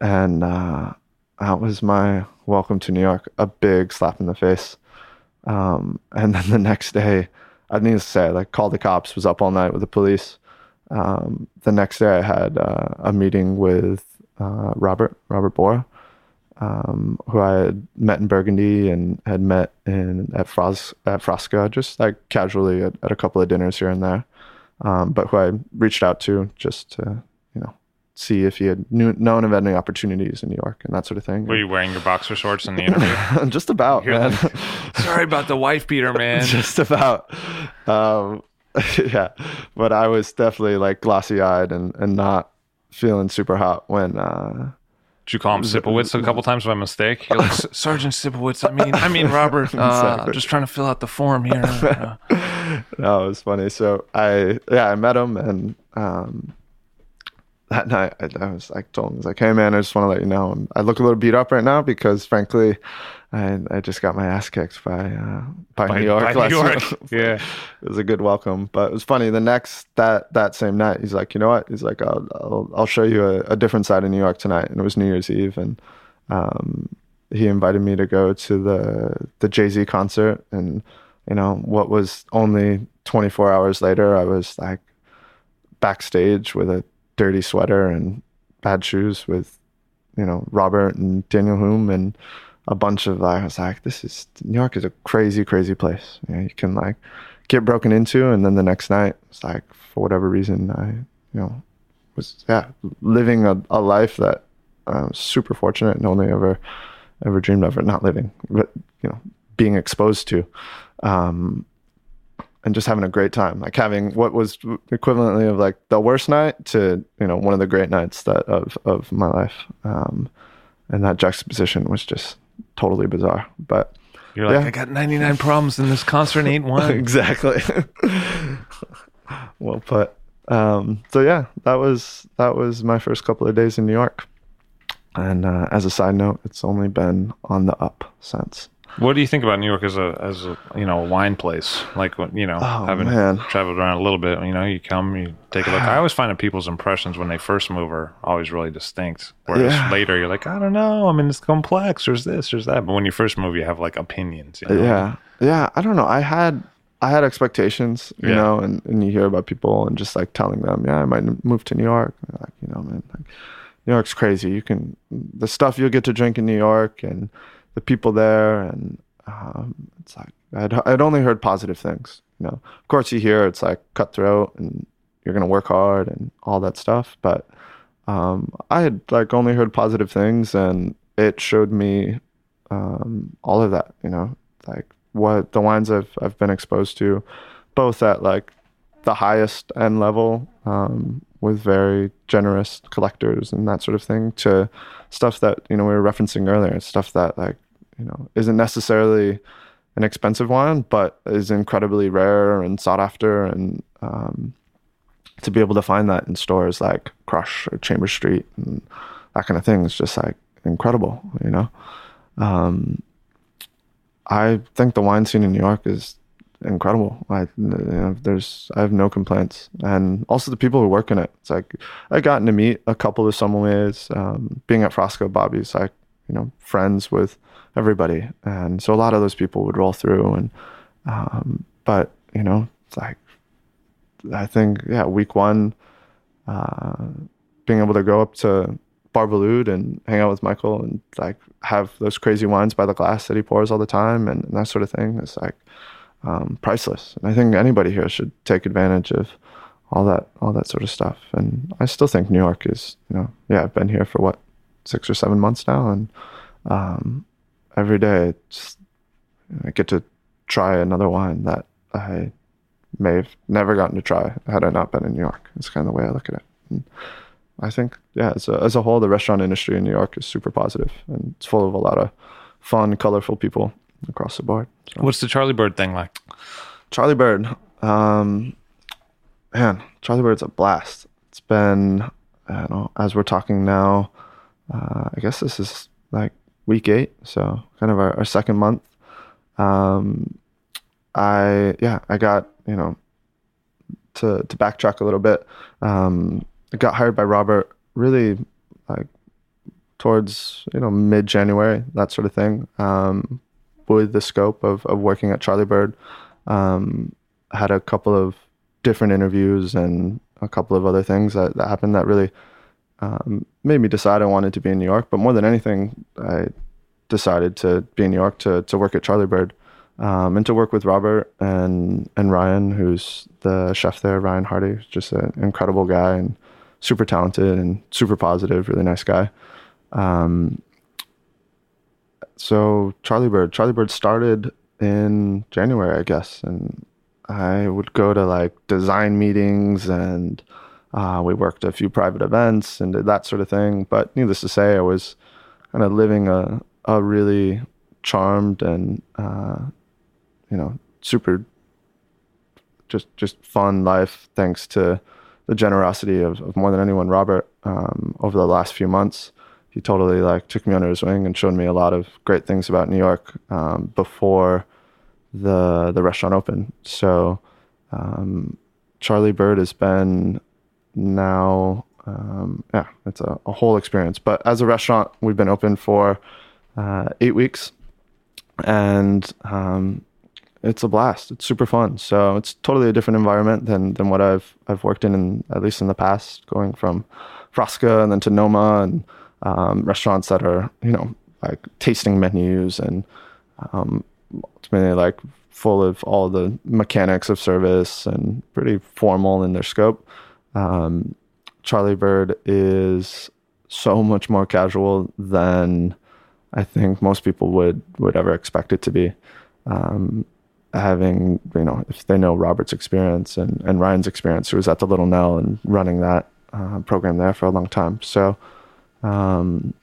and uh, that was my welcome to New York, a big slap in the face. Um, and then the next day, I need to say, like called the cops, was up all night with the police. Um, the next day, I had uh, a meeting with uh, Robert Robert Bohr, um, who I had met in Burgundy and had met in at Fros at Frasca, just like casually at, at a couple of dinners here and there. Um, but who I reached out to just to you know see if he had knew, known of any opportunities in New York and that sort of thing. Were you wearing your boxer shorts in the interview? [laughs] just about, man. Sorry about the wife beater, [laughs] man. just about. Um, [laughs] yeah, but I was definitely like glossy eyed and, and not feeling super hot when. Uh, Did you call him Sipowicz a couple times by mistake? You're [laughs] like, Sergeant Sipowicz. I mean, I mean Robert. [laughs] Uh, Exactly. I'm just trying to fill out the form here. Uh, [laughs] no, it was funny. So I, yeah, I met him, and um, that night I, I was like, told him, I was like, hey man, I just want to let you know, I'm- I look a little beat up right now because frankly, I I just got my ass kicked by uh, by, By- New York. by New York. [laughs] Yeah. it was a good welcome. But it was funny. The next that that same night, he's like, you know what? He's like, I'll I'll, I'll show you a, a different side of New York tonight. And it was New Year's Eve, and um, he invited me to go to the the Jay Z concert. And you know what was only 24 hours later, I was like backstage with a dirty sweater and bad shoes with you know Robert and Daniel Humm and a bunch of like I was like, this is New York is a crazy, crazy place. You, know, you can like get broken into, and then the next night, it's like for whatever reason, I you know was yeah living a, a life that I was super fortunate and only ever ever dreamed of, or not living, but you know being exposed to. Um, and just having a great time, like having what was equivalently of like the worst night to you know one of the great nights that of of my life, um, and that juxtaposition was just totally bizarre. But You're like, yeah. I got 99 problems and this concert ain't one. [laughs] exactly. well put. Um, so yeah, that was that was my first couple of days in New York. And uh, as a side note, it's only been on the up since. What do you think about New York as a as a you know a wine place? Like you know Oh, having man. traveled around a little bit, you know, you come, you take a look. I always find that people's impressions when they first move are always really distinct. Whereas Yeah. later, you're like, I don't know. I mean, it's complex. There's this, there's that. But when you first move, you have like opinions. You know? Yeah, yeah. I don't know. I had I had expectations, you Yeah. know, and, and you hear about people and just like telling them, yeah, I might move to New York. Like, you know, man, like New York's crazy. You can the stuff you'll get to drink in New York and the people there, and um, it's like I'd I'd only heard positive things. You know, of course you hear it's like cutthroat and you're gonna work hard and all that stuff, but um, I had like only heard positive things, and it showed me um, all of that. You know, like what the wines I've I've been exposed to, both at like the highest end level um, with very generous collectors and that sort of thing, to stuff that you know we were referencing earlier, stuff that like you know isn't necessarily an expensive wine, but is incredibly rare and sought after, and um, to be able to find that in stores like Crush or Chamber Street and that kind of thing is just like incredible, you know. Um, I think the wine scene in New York is incredible. I, you know, there's, I have no complaints, and also the people who work in it. It's like I've gotten to meet a couple of sommeliers. Um, being at Frasca, Bobby's like, you know, friends with everybody, and so a lot of those people would roll through, and um, but you know, it's like I think yeah, week one, uh, being able to go up to Bar Boulud and hang out with Michael and like have those crazy wines by the glass that he pours all the time and, and that sort of thing It's like um, priceless. And I think anybody here should take advantage of all that all that sort of stuff. And I still think New York is you know yeah I've been here for what six or seven months now and um, every day it's, I get to try another wine that I may have never gotten to try had I not been in New York. It's kind of the way I look at it. And I think, yeah, as a, as a whole, the restaurant industry in New York is super positive and it's full of a lot of fun, colorful people across the board. So. What's the Charlie Bird thing like? Charlie Bird, um, man, Charlie Bird's a blast. It's been, I don't know, as we're talking now, uh, I guess this is like week eight, so kind of our, our second month. Um, I yeah, I got you know to to backtrack a little bit. Um, I got hired by Robert really like towards you know mid January, that sort of thing. Um, with the scope of of working at Charlie Bird, um, had a couple of different interviews and a couple of other things that, that happened that really um, made me decide I wanted to be in New York. But more than anything, I decided to be in New York to to work at Charlie Bird um, and to work with Robert and and Ryan, who's the chef there. Ryan Hardy, just an incredible guy and super talented and super positive, really nice guy. Um, so Charlie Bird, Charlie Bird started in January, I guess, and I would go to like design meetings and uh, we worked a few private events and did that sort of thing. But needless to say, I was kind of living a a really charmed and uh, you know super just just fun life thanks to the generosity of, of more than anyone robert um, over the last few months he totally like took me under his wing and showed me a lot of great things about new york um, before the the restaurant opened so um, charlie bird has been now um, yeah it's a, a whole experience but as a restaurant we've been open for uh, eight weeks and um, it's a blast. It's super fun. So it's totally a different environment than than what I've I've worked in, in at least in the past, going from Frasca and then to Noma and um, restaurants that are you know like tasting menus and um, ultimately like full of all the mechanics of service and pretty formal in their scope. Um, Charlie Bird is so much more casual than I think most people would would ever expect it to be. Um, having you know, if they know Robert's experience and, and Ryan's experience, who was at the Little Nell and running that uh, program there for a long time. So um,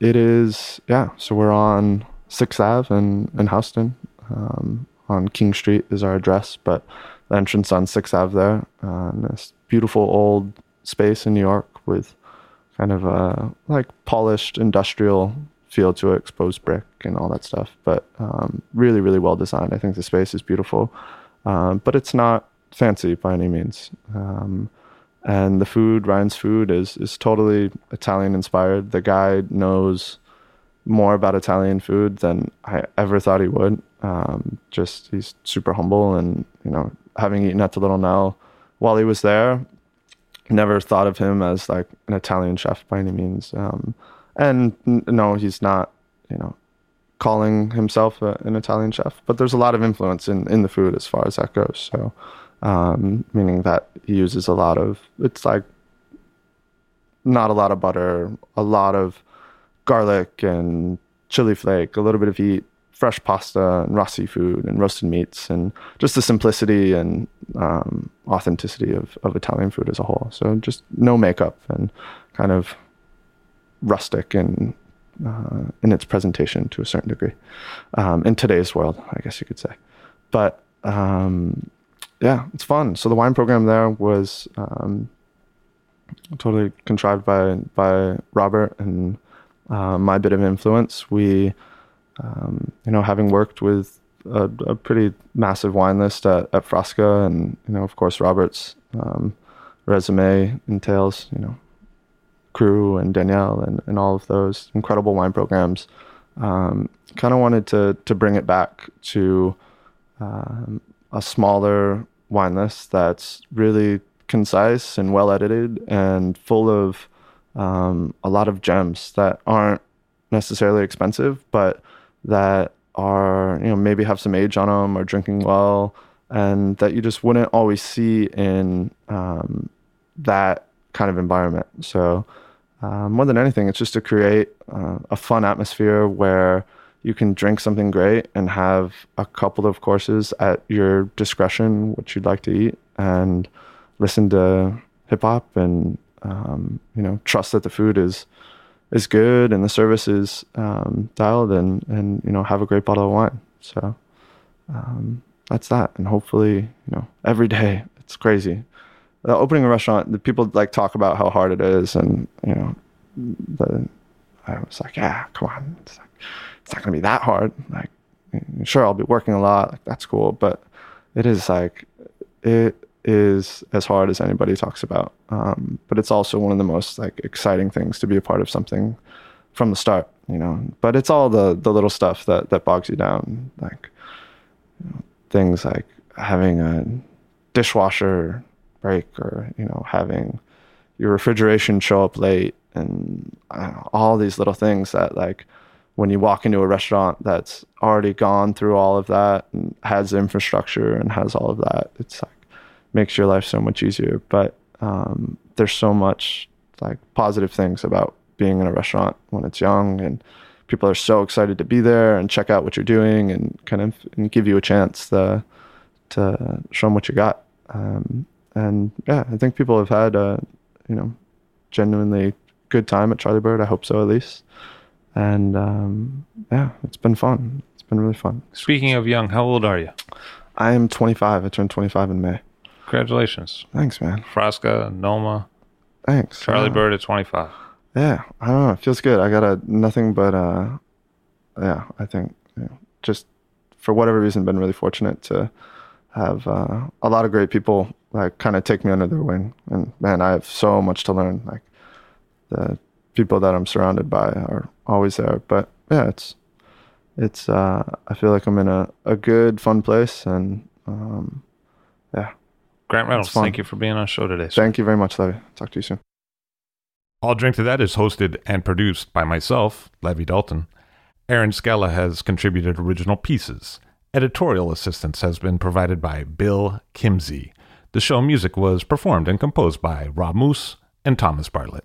it is, yeah. So we're on Sixth Ave in in Houston. Um, on King Street is our address, but the entrance on Sixth Ave there. Uh, this beautiful old space in New York with kind of a like polished industrial feel to it, exposed brick and all that stuff. But um, really, really well designed. I think the space is beautiful, um, but it's not fancy by any means. Um, and the food, Ryan's food, is is totally Italian inspired. The guy knows more about Italian food than I ever thought he would. Um, just he's super humble, and you know, having eaten at the Little Nell while he was there, never thought of him as like an Italian chef by any means. Um, and n- no, he's not, you know, calling himself a, an Italian chef, but there's a lot of influence in, in the food as far as that goes. So, um, meaning that he uses a lot of, it's like not a lot of butter, a lot of garlic and chili flake, a little bit of heat, fresh pasta and raw seafood and roasted meats, and just the simplicity and um, authenticity of, of Italian food as a whole. So just no makeup and kind of rustic and uh, in its presentation to a certain degree um, in today's world, I guess you could say. But um, yeah, it's fun. So the wine program there was um, totally contrived by by Robert and uh, my bit of influence. We, um, you know, having worked with a, a, pretty massive wine list at, at Frasca, and you know, of course, Robert's um, resume entails, you know, Cru and Daniel and, and all of those incredible wine programs. Um, kind of wanted to to bring it back to um, a smaller wine list that's really concise and well edited and full of um, a lot of gems that aren't necessarily expensive, but that are you know maybe have some age on them or drinking well, and that you just wouldn't always see in um, that kind of environment. So uh, more than anything, it's just to create uh, a fun atmosphere where you can drink something great and have a couple of courses at your discretion, what you'd like to eat, and listen to hip hop and um, you know trust that the food is is good and the service is um, dialed and and you know have a great bottle of wine. So um, that's that, and hopefully you know every day it's crazy. Uh, opening a restaurant, the people like talk about how hard it is, and you know, the I was like, yeah, come on, it's, like, it's not gonna be that hard. Like, sure, I'll be working a lot, like that's cool, but it is like it is as hard as anybody talks about. Um, but it's also one of the most like exciting things to be a part of something from the start, you know. But it's all the the little stuff that that bogs you down, like you know, things like having a dishwasher break or you know having your refrigeration show up late and know, all these little things that like when you walk into a restaurant that's already gone through all of that and has infrastructure and has all of that it's like makes your life so much easier but um, there's so much like positive things about being in a restaurant when it's young and people are so excited to be there and check out what you're doing and kind of and give you a chance to to show them what you got um, and yeah, I think people have had a you know genuinely good time at Charlie Bird. I hope so at least. And um, yeah, it's been fun. It's been really fun. Speaking of young, how old are you? I am 25. I turned 25 in May. Congratulations. Thanks, man. Frasca, Noma. Thanks. Charlie yeah. Bird at 25. Yeah, I don't know. It feels good. I got a nothing but uh, yeah. I think know, just for whatever reason, been really fortunate to have uh, a lot of great people like kind of take me under their wing. And man, I have so much to learn. Like the people that I'm surrounded by are always there. But yeah, it's it's uh, I feel like I'm in a, a good, fun place, and um, yeah. Grant Reynolds, thank you for being on the show today. Sir. Thank you very much, Levi. Talk to you soon. I'll Drink to That is hosted and produced by myself, Levi Dalton. Erin Scala has contributed original pieces. Editorial assistance has been provided by Bill Kimsey. The show music was performed and composed by Rob Moose and Thomas Bartlett.